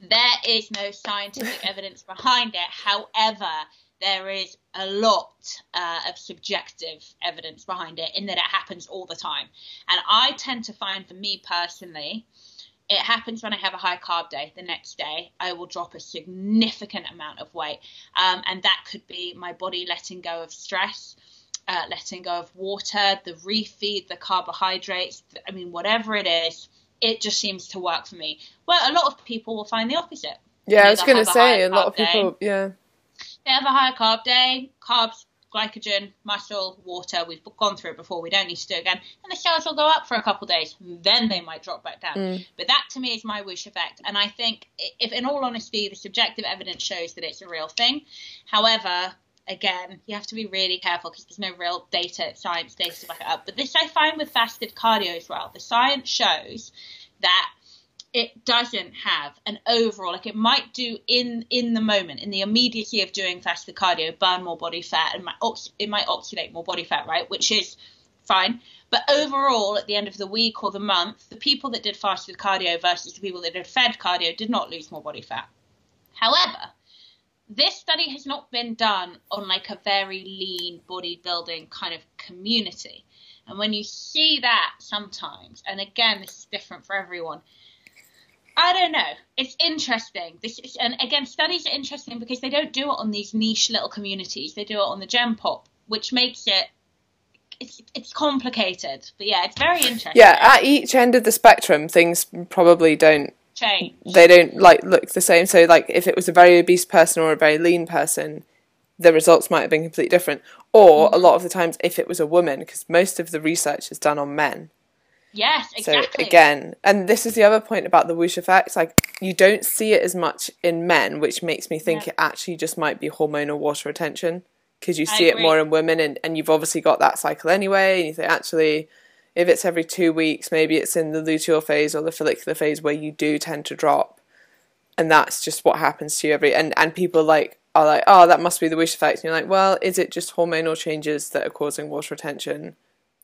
There is no scientific evidence behind it. However, there is a lot uh, of subjective evidence behind it in that it happens all the time. And I tend to find, for me personally, it happens when I have a high carb day. The next day, I will drop a significant amount of weight. Um, and that could be my body letting go of stress, uh, letting go of water, the refeed, the carbohydrates. I mean, whatever it is, it just seems to work for me. Well, a lot of people will find the opposite. Yeah, I was going to say, a lot of people, day. yeah they have a high carb day, carbs, glycogen, muscle, water. We've gone through it before. We don't need to do it again. And the cells will go up for a couple of days. Then they might drop back down. Mm. But that to me is my whoosh effect. And I think, if in all honesty, the subjective evidence shows that it's a real thing. However, again, you have to be really careful because there's no real data, science data to back it up. But this I find with fasted cardio as well. The science shows that it doesn't have an overall like it might do in in the moment in the immediacy of doing fasted cardio burn more body fat and it might oxidate more body fat right which is fine. But overall at the end of the week or the month the people that did fasted cardio versus the people that did fed cardio did not lose more body fat. However this study has not been done on like a very lean bodybuilding kind of community. And when you see that sometimes and again this is different for everyone I don't know. It's interesting. This is, and again, studies are interesting because they don't do it on these niche little communities. They do it on the Gen Pop, which makes it it's it's complicated. But yeah, it's very interesting. Yeah, at each end of the spectrum, things probably don't change. They don't like look the same. So like if it was a very obese person or a very lean person, the results might have been completely different. Or mm-hmm. a lot of the times, if it was a woman, because most of the research is done on men. Yes, exactly. So again, and this is the other point about the whoosh effect. Like you don't see it as much in men, which makes me think yeah. it actually just might be hormonal water retention because you see it more in women, and and you've obviously got that cycle anyway. And you think actually, if it's every two weeks, maybe it's in the luteal phase or the follicular phase where you do tend to drop, and that's just what happens to you every. And and people like are like, oh, that must be the whoosh effect. And you're like, well, is it just hormonal changes that are causing water retention,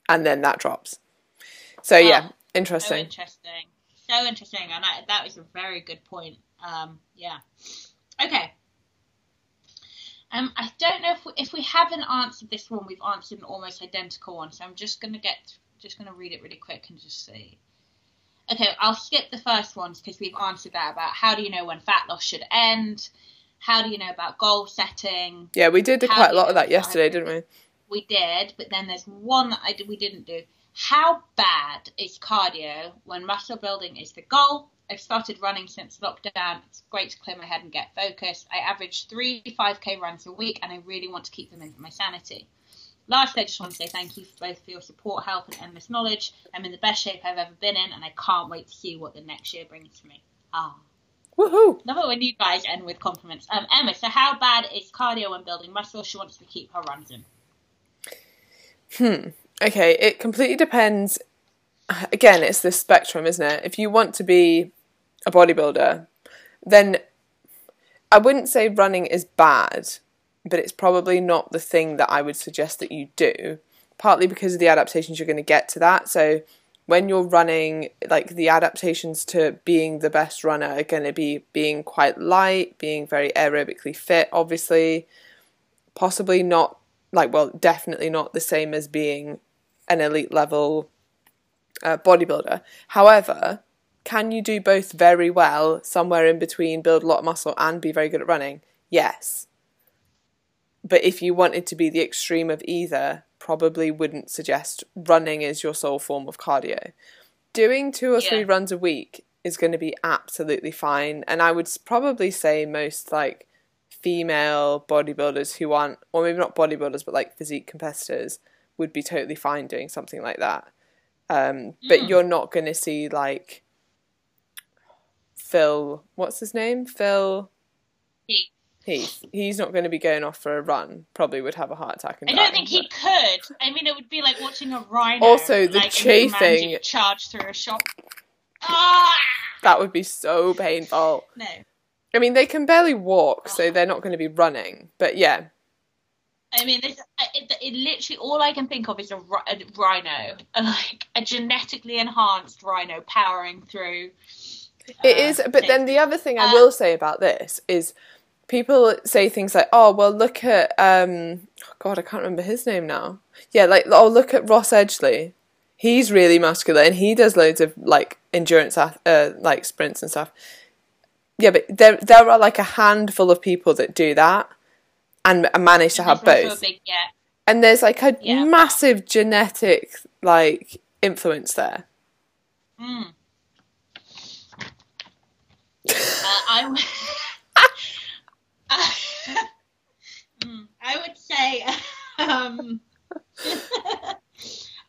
and then that drops? So yeah, interesting. So interesting. So interesting, and I, that was a very good point. Um, yeah. Okay. Um, I don't know if we, if we haven't answered this one, we've answered an almost identical one. So I'm just gonna get just gonna read it really quick and just see. Okay, I'll skip the first ones because we've answered that about how do you know when fat loss should end. How do you know about goal setting? Yeah, we did do quite a lot of that yesterday, didn't we? We did, but then there's one that I did, we didn't do. How bad is cardio when muscle building is the goal? I've started running since lockdown. It's great to clear my head and get focused. I average three 5k runs a week, and I really want to keep them in for my sanity. Lastly, I just want to say thank you both for your support, help, and endless knowledge. I'm in the best shape I've ever been in, and I can't wait to see what the next year brings for me. Ah. Woohoo! Love it when you guys end with compliments. Um, Emma, so how bad is cardio when building muscle? She wants to keep her runs in. Hmm. Okay, it completely depends. Again, it's this spectrum, isn't it? If you want to be a bodybuilder, then I wouldn't say running is bad, but it's probably not the thing that I would suggest that you do, partly because of the adaptations you're going to get to that. So when you're running, like the adaptations to being the best runner are going to be being quite light, being very aerobically fit, obviously, possibly not like, well, definitely not the same as being an elite level uh, bodybuilder. However, can you do both very well, somewhere in between, build a lot of muscle and be very good at running? Yes. But if you wanted to be the extreme of either, probably wouldn't suggest running is your sole form of cardio. Doing two or yeah. three runs a week is going to be absolutely fine. And I would probably say most like female bodybuilders who aren't, or maybe not bodybuilders, but like physique competitors would be totally fine doing something like that. Um, but mm. you're not going to see like Phil, what's his name? Phil Heath. Heath. He's not going to be going off for a run. Probably would have a heart attack. And I don't think but... he could. I mean, it would be like watching a rhino. Also, the like, chafing charge through a shop. Ah! That would be so painful. No. I mean, they can barely walk, so they're not going to be running. But yeah. I mean, it, it, literally all I can think of is a, a rhino, a, like a genetically enhanced rhino powering through it is, uh, but then the other thing I uh, will say about this is people say things like, "Oh, well, look at um, God, I can't remember his name now." Yeah, like, "Oh, look at Ross Edgley. He's really muscular and he does loads of like endurance, uh, like sprints and stuff." Yeah, but there there are like a handful of people that do that and, and manage to have both. Big, yeah. And there's like a yeah. massive genetic like influence there. Mm. Uh, I, w- mm, I would say, um,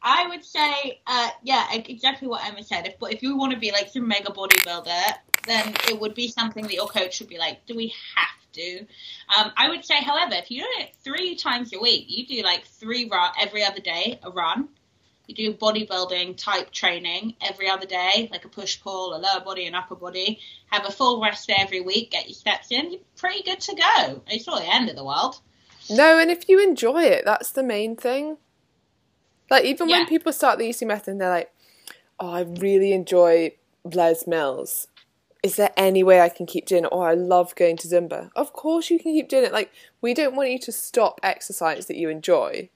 I would say, uh, yeah, exactly what Emma said. If if you want to be like some mega bodybuilder, then it would be something that your coach would be like, do we have to? Um, I would say, however, if you do it three times a week, you do like three run every other day, a run you do bodybuilding type training every other day, like a push pull, a lower body and upper body. Have a full rest day every week, get your steps in, you're pretty good to go. It's not the end of the world. No, and if you enjoy it, that's the main thing. Like even yeah. when people start the EC method and they're like, Oh, I really enjoy Les Mills. Is there any way I can keep doing it? Oh, I love going to Zumba. Of course you can keep doing it. Like we don't want you to stop exercise that you enjoy.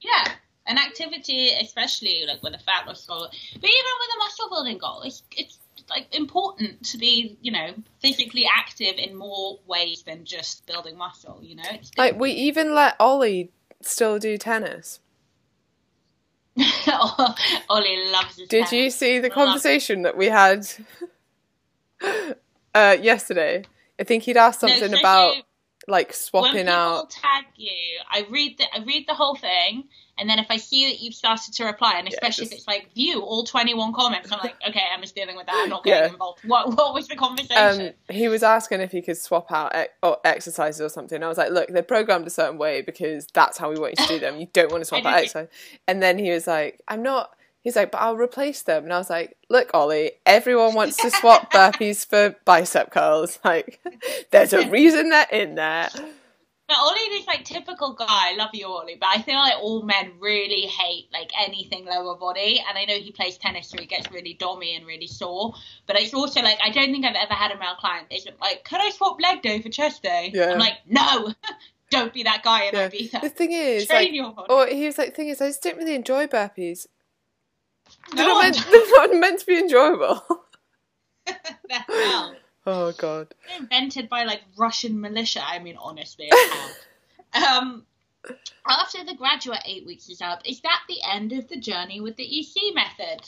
Yeah an activity, especially like with a fat loss goal, but even with a muscle building goal, it's it's like important to be, you know, physically active in more ways than just building muscle. You know, it's good. Like we even let Ollie still do tennis. Oh, Ollie loves his Did tennis. you see the conversation that we had uh, yesterday? I think he'd asked No, something so about you- like swapping out. tag you, I read the I read the whole thing, and then if I see that you've started to reply, and Yeah, especially just- if it's like view all twenty one comments, I'm like, okay, I'm just dealing with that. I'm not Yeah. getting involved. What what was the conversation? Um, he was asking if he could swap out ex- or exercises or something. I was like, look, they're programmed a certain way because that's how we want you to do them. You don't want to swap out exercise. And then he was like, I'm not. He's like, but I'll replace them. And I was like, look, Ollie, everyone wants to swap burpees for bicep curls. Like, there's a reason they're in there. But Ollie is like typical guy. I love you, Ollie, but I feel like all men really hate like anything lower body. And I know he plays tennis, so he gets really dommy and really sore. But it's also like I don't think I've ever had a male client isn't like, "Can I swap leg day for chest day?" Yeah. I'm like, no, don't be that guy in Yeah. Ibiza. The thing is, Train like, your body. or he was like, thing is, I just don't really enjoy burpees. They're, no not, meant, they're not meant to be enjoyable. the hell. oh god. Invented by like Russian militia. I mean, honestly, um, after the graduate eight weeks is up, is that the end of the journey with the EC method?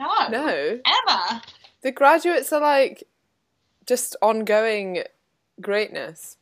No. No, Ever. the graduates are like just ongoing greatness.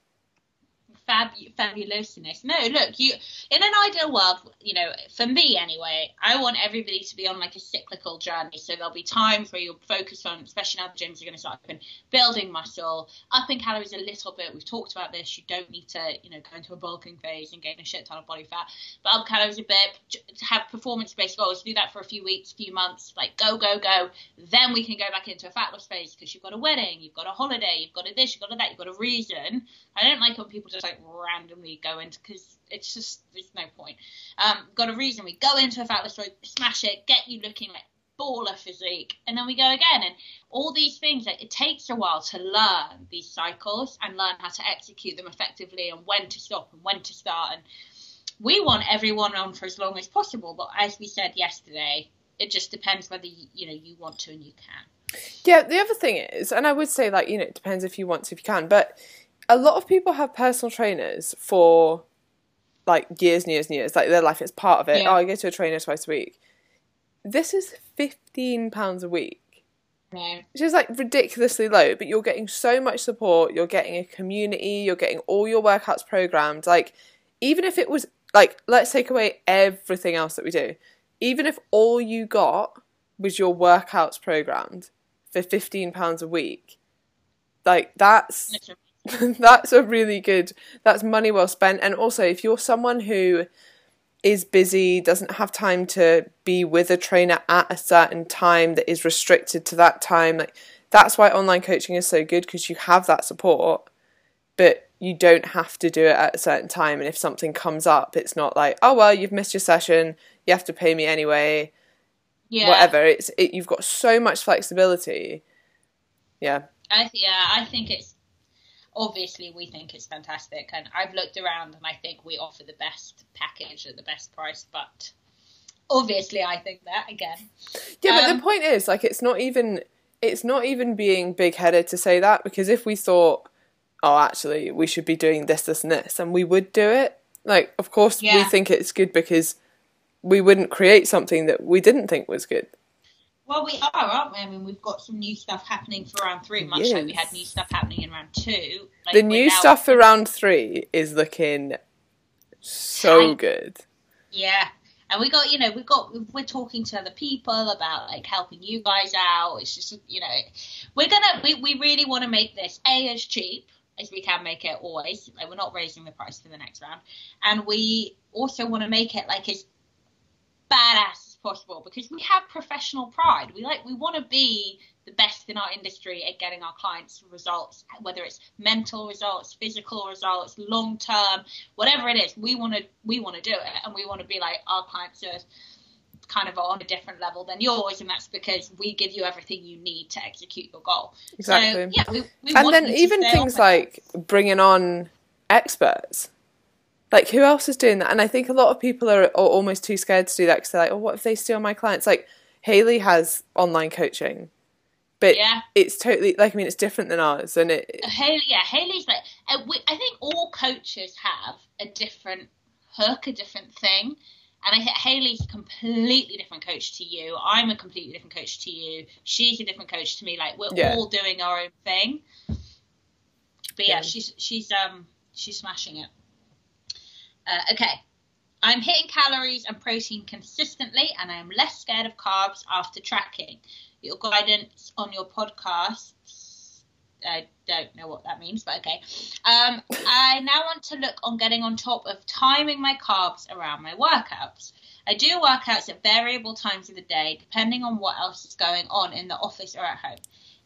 Fab- fabulousness. No, look, you in an ideal world, you know, for me anyway, I want everybody to be on like a cyclical journey. So there'll be times where you'll focus on, especially now the gyms are going to start open, building muscle, upping calories a little bit. We've talked about this. You don't need to, you know, go into a bulking phase and gain a shit ton of body fat, but up calories a bit. Have performance-based goals, do that for a few weeks, a few months, like go, go, go. Then we can go back into a fat loss phase because you've got a wedding, you've got a holiday, you've got a this, you've got a that, you've got a reason. I don't like when people just like randomly go into because it's just there's no point. Um, got a reason. We go into a fat loss phase, smash it, get you looking like baller physique, and then we go again. And all these things, like, it takes a while to learn these cycles and learn how to execute them effectively and when to stop and when to start. And we want everyone on for as long as possible, but as we said yesterday, it just depends whether you, you know you want to and you can. Yeah, the other thing is, and I would say like, you know, it depends if you want to, if you can, but a lot of people have personal trainers for like years and years and years, like their life is part of it. Yeah. Oh, I go to a trainer twice a week. This is fifteen pounds a week. No. Which is like ridiculously low, but you're getting so much support, you're getting a community, you're getting all your workouts programmed. Like, even if it was like, let's take away everything else that we do, even if all you got was your workouts programmed for £15 a week, like, that's that's a really good that's money well spent. And also if you're someone who is busy doesn't have time to be with a trainer at a certain time that is restricted to that time like that's why online coaching is so good because you have that support but you don't have to do it at a certain time. And if something comes up it's not like oh well you've missed your session. You have to pay me anyway. Yeah. whatever. It's it, you've got so much flexibility. Yeah. I th- yeah, I think it's obviously we think it's fantastic, and I've looked around and I think we offer the best package at the best price. But obviously, I think that again. Yeah, but Um, the point is, like, it's not even it's not even being big headed to say that because if we thought, oh, actually, we should be doing this, this, and this, and we would do it. Like, of course, we think it's good because we wouldn't create something that we didn't think was good. Well, we are, aren't we? I mean, we've got some new stuff happening for round three, much like we had new stuff happening in round two. Like, the new stuff for round three is looking so Tight. good. Yeah. And we got, you know, we've got, we're talking to other people about like helping you guys out. It's just, you know, we're gonna, we, we really want to make this A as cheap as we can make it always. Like we're not raising the price for the next round. And we also want to make it like as badass as possible because we have professional pride. We like, we want to be the best in our industry at getting our clients results, whether it's mental results, physical results, long term, whatever it is. We want to we want to do it, and we want to be like our clients are kind of on a different level than yours, and that's because we give you everything you need to execute your goal. Exactly. So yeah, we, we and then even things like bringing on experts like who else is doing that and i think a lot of people are, are almost too scared to do that because they're like oh what if they steal my clients like haley has online coaching but Yeah. it's totally like I mean it's different than ours, and it Haley, yeah, Haley's like, uh, we, I think all coaches have a different hook, a different thing. And I think Haley's a completely different coach to you. I'm a completely different coach to you. She's a different coach to me. Like we're Yeah. all doing our own thing. But yeah, Yeah. she's she's um she's smashing it. Uh, okay, I'm hitting calories and protein consistently, and I am less scared of carbs after tracking. Your guidance on your podcasts I don't know what that means, but okay. Um, I now want to look on getting on top of timing my carbs around my workouts. I do workouts at variable times of the day, depending on what else is going on in the office or at home.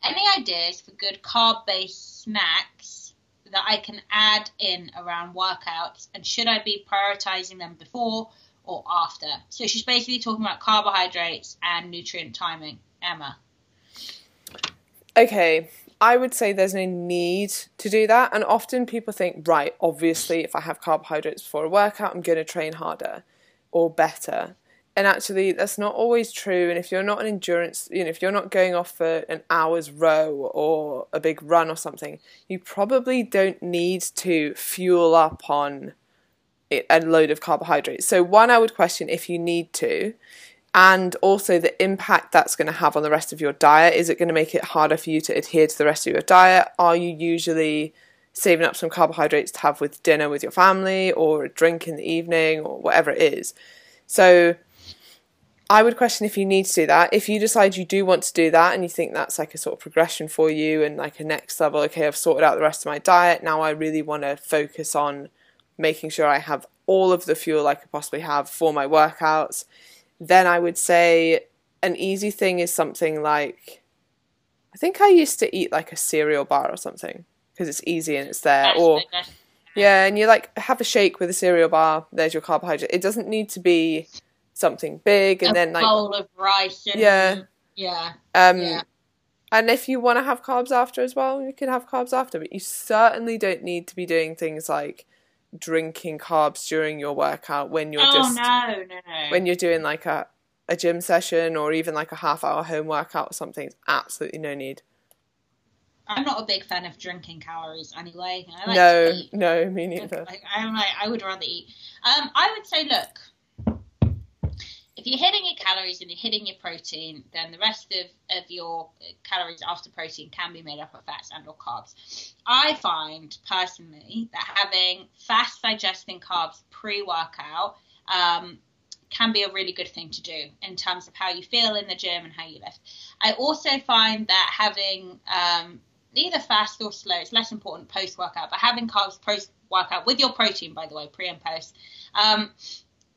Any ideas for good carb based snacks that I can add in around workouts? And should I be prioritizing them before or after? So she's basically talking about carbohydrates and nutrient timing. Emma. okay. I would say there's no need to do that, and often people think, right, obviously, if I have carbohydrates before a workout, I'm going to train harder or better. And actually, that's not always true. And if you're not an endurance, you know, if you're not going off for an hour's row or a big run or something, you probably don't need to fuel up on a load of carbohydrates. So, one, I would question if you need to, and also the impact that's going to have on the rest of your diet. Is it going to make it harder for you to adhere to the rest of your diet? Are you usually saving up some carbohydrates to have with dinner with your family or a drink in the evening or whatever it is? So, I would question if you need to do that. If you decide you do want to do that and you think that's like a sort of progression for you and like a next level, okay, I've sorted out the rest of my diet. Now I really want to focus on making sure I have all of the fuel I could possibly have for my workouts. Then I would say an easy thing is something like I think I used to eat like a cereal bar or something because it's easy and it's there. Or yeah, and you like have a shake with a cereal bar. There's your carbohydrate. It doesn't need to be something big, and a then like a bowl of rice. And, Yeah. yeah, um, yeah. and if you want to have carbs after as well, you can have carbs after. But you certainly don't need to be doing things like drinking carbs during your workout when you're Oh just no, no, no. when you're doing like a a gym session or even like a half hour home workout or something. It's absolutely no need. I'm not a big fan of drinking calories anyway. I like no, to eat. no, me neither. Like, I'm like, I would rather eat. Um, I would say, look, if you're hitting your calories and you're hitting your protein, then the rest of, of your calories after protein can be made up of fats and or carbs. I find personally that having fast digesting carbs pre-workout um, can be a really good thing to do in terms of how you feel in the gym and how you lift. I also find that having um, either fast or slow, it's less important post workout, but having carbs post workout with your protein, by the way, pre and post, um,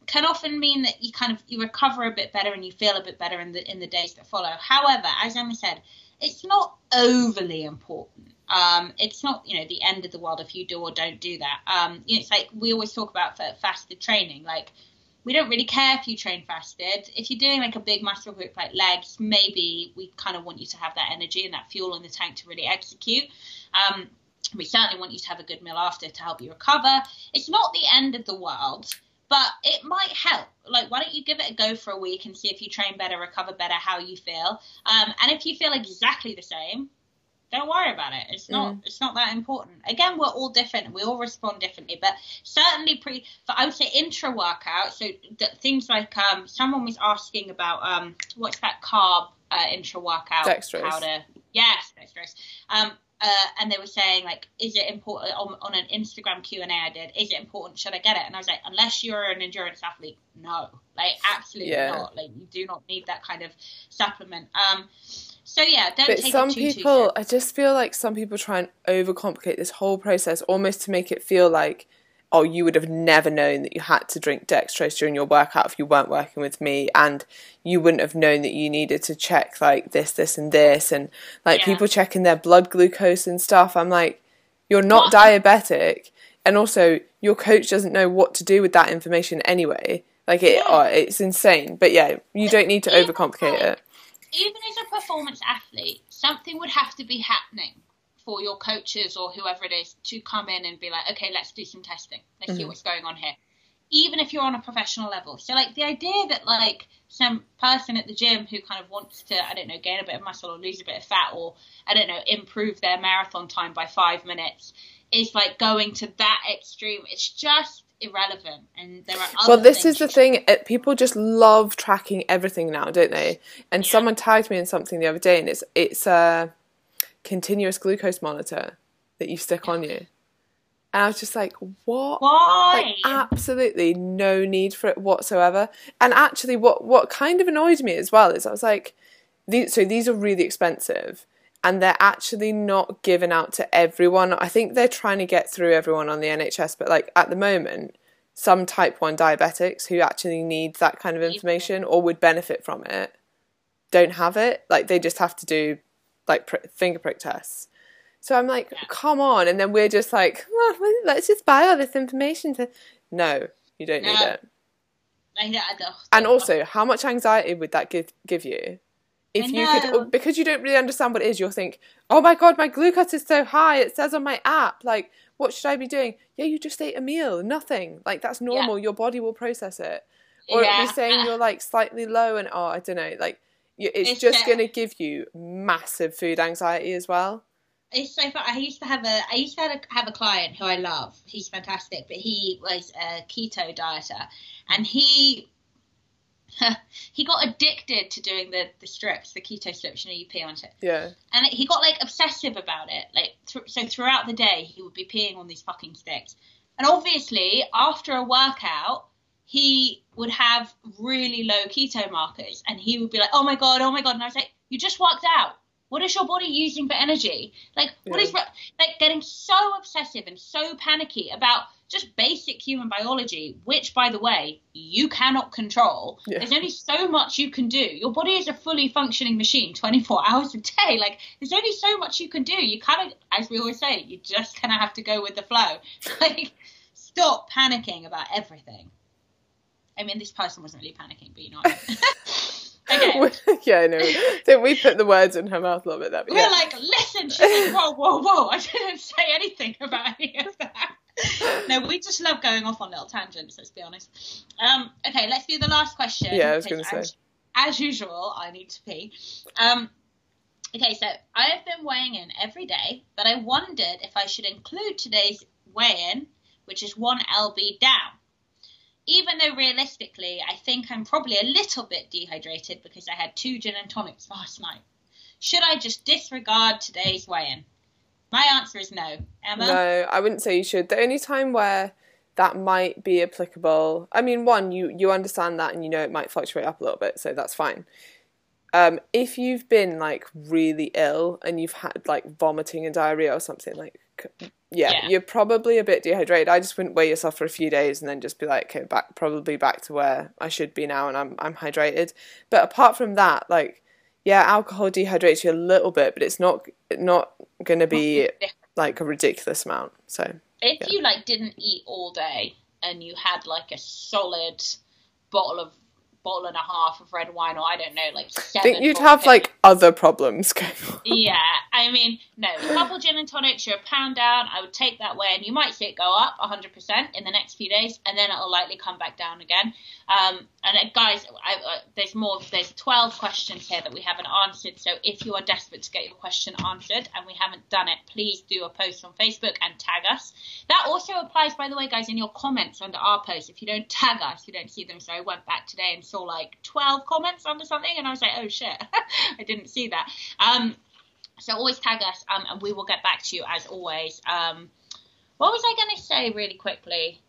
can often mean that you kind of you recover a bit better and you feel a bit better in the in the days that follow. However, as Emma said, it's not overly important. Um, it's not you know the end of the world if you do or don't do that. Um, you know, it's like we always talk about for fasted training, like we don't really care if you train fasted. If you're doing like a big muscle group like legs, maybe we kind of want you to have that energy and that fuel in the tank to really execute. Um, we certainly want you to have a good meal after to help you recover. It's not the end of the world, but it might help. Like, why don't you give it a go for a week and see if you train better, recover better, how you feel. Um, and if you feel exactly the same, don't worry about it. It's not. Mm. It's not that important. Again, we're all different. We all respond differently. But certainly pre. For, I would say intra workout. So th- things like um, someone was asking about um, what's that carb uh, intra workout powder? Yes, dextrose. Um, uh, and they were saying like, is it important on, on an Instagram Q and A I did? Is it important? Should I get it? And I was like, unless you're an endurance athlete, no, like absolutely Yeah. not. Like you do not need that kind of supplement. Um, so yeah, don't But take some it too, too people, seriously. I just feel like some people try and overcomplicate this whole process almost to make it feel like, oh, you would have never known that you had to drink dextrose during your workout if you weren't working with me, and you wouldn't have known that you needed to check like this, this, and this, and like Yeah. people checking their blood glucose and stuff. I'm like, you're not What? diabetic, and also your coach doesn't know what to do with that information anyway. Like it, Yeah. oh, it's insane. But yeah, you don't need to overcomplicate like- it. even as a performance athlete, something would have to be happening for your coaches or whoever it is to come in and be like, okay, let's do some testing. Let's see Mhm. what's going on here. even if you're on a professional level. So like the idea that like some person at the gym who kind of wants to I don't know gain a bit of muscle or lose a bit of fat or I don't know improve their marathon time by five minutes is like going to that extreme. It's just irrelevant and there are well this is the thing people just love tracking everything now don't they and yeah. someone tagged me in something the other day and it's it's a continuous glucose monitor that you stick on you and I was just like, what? Why? Like, absolutely no need for it whatsoever. And actually, what, what kind of annoyed me as well is I was like, these, so these are really expensive and they're actually not given out to everyone. I think they're trying to get through everyone on the NHS, but like at the moment, some type 1 diabetics who actually need that kind of information or would benefit from it don't have it. Like they just have to do like pr- finger prick tests. So I'm like, yeah. come on. And then we're just like, well, let's just buy all this information to. No, you don't no. need it. And also, how much anxiety would that give give you? If you could, because you don't really understand what it is, you'll think, oh my god, my glucose is so high. It says on my app, like, what should I be doing? Yeah, you just ate a meal, nothing. Like that's normal. Yeah. Your body will process it. Or yeah. it'll be saying you're like slightly low, and oh, I don't know, like it's, it's just going to give you massive food anxiety as well it's so fun. I used to have a I used to have a, have a client who I love. He's fantastic, but he was a keto dieter, and he he got addicted to doing the the strips, the keto strips. You know, you pee on it. Yeah. And he got like obsessive about it. Like th- so, throughout the day, he would be peeing on these fucking sticks. And obviously, after a workout, he would have really low keto markers, and he would be like, "Oh my god, oh my god!" And I was like, "You just worked out." What is your body using for energy? Like, what is like getting so obsessive and so panicky about just basic human biology, which, by the way, you cannot control. Yeah. There's only so much you can do. Your body is a fully functioning machine, 24 hours a day. Like, there's only so much you can do. You kind of, as we always say, you just kind of have to go with the flow. Like, stop panicking about everything. I mean, this person wasn't really panicking, but you know. Okay. yeah, no. Then we put the words in her mouth a little bit. That, We're yeah. like, listen, she's like, whoa, whoa, whoa. I didn't say anything about any of that. no, we just love going off on little tangents, let's be honest. Um, okay, let's do the last question. Yeah, I was going to say. As usual, I need to pee. Um, okay, so I have been weighing in every day, but I wondered if I should include today's weigh in, which is 1 lb down even though realistically, I think I'm probably a little bit dehydrated because I had two gin and tonics last night. Should I just disregard today's weigh in? My answer is no. Emma? No, I wouldn't say you should. The only time where that might be applicable, I mean, one, you, you understand that and you know it might fluctuate up a little bit, so that's fine. Um, if you've been like really ill and you've had like vomiting and diarrhea or something, like yeah, yeah, you're probably a bit dehydrated. I just wouldn't weigh yourself for a few days and then just be like, okay, back probably back to where I should be now, and I'm I'm hydrated. But apart from that, like, yeah, alcohol dehydrates you a little bit, but it's not not going to be like a ridiculous amount. So if yeah. you like didn't eat all day and you had like a solid bottle of bottle and a half of red wine, or I don't know, like I think you'd have like other problems going on. Yeah, I mean, no, a couple gin and tonics, you're a pound down. I would take that way, and you might see it go up 100% in the next few days, and then it'll likely come back down again. Um, and uh, guys, I, uh, there's more. There's 12 questions here that we haven't answered. So if you are desperate to get your question answered and we haven't done it, please do a post on Facebook and tag us. That also applies, by the way, guys, in your comments under our post. If you don't tag us, you don't see them. So I went back today and saw like 12 comments under something, and I was like, oh shit, I didn't see that. Um, so always tag us, um, and we will get back to you as always. Um, what was I going to say really quickly?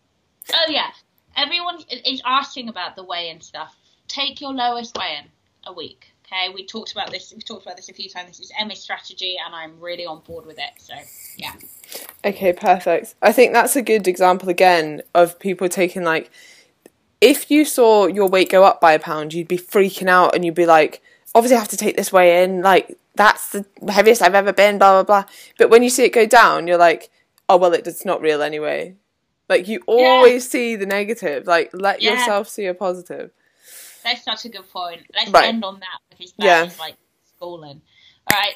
Oh yeah, everyone is asking about the weigh-in stuff. Take your lowest weigh-in a week. Okay, we talked about this. We've talked about this a few times. This is Emma's strategy, and I'm really on board with it. So yeah. Okay, perfect. I think that's a good example again of people taking like if you saw your weight go up by a pound, you'd be freaking out and you'd be like, obviously I have to take this weigh in, like that's the heaviest I've ever been, blah blah blah. But when you see it go down, you're like, oh well, it's not real anyway. Like you always yeah. see the negative. Like let yeah. yourself see a positive. That's such a good point. Let's right. end on that because that yeah. is like schooling. All right.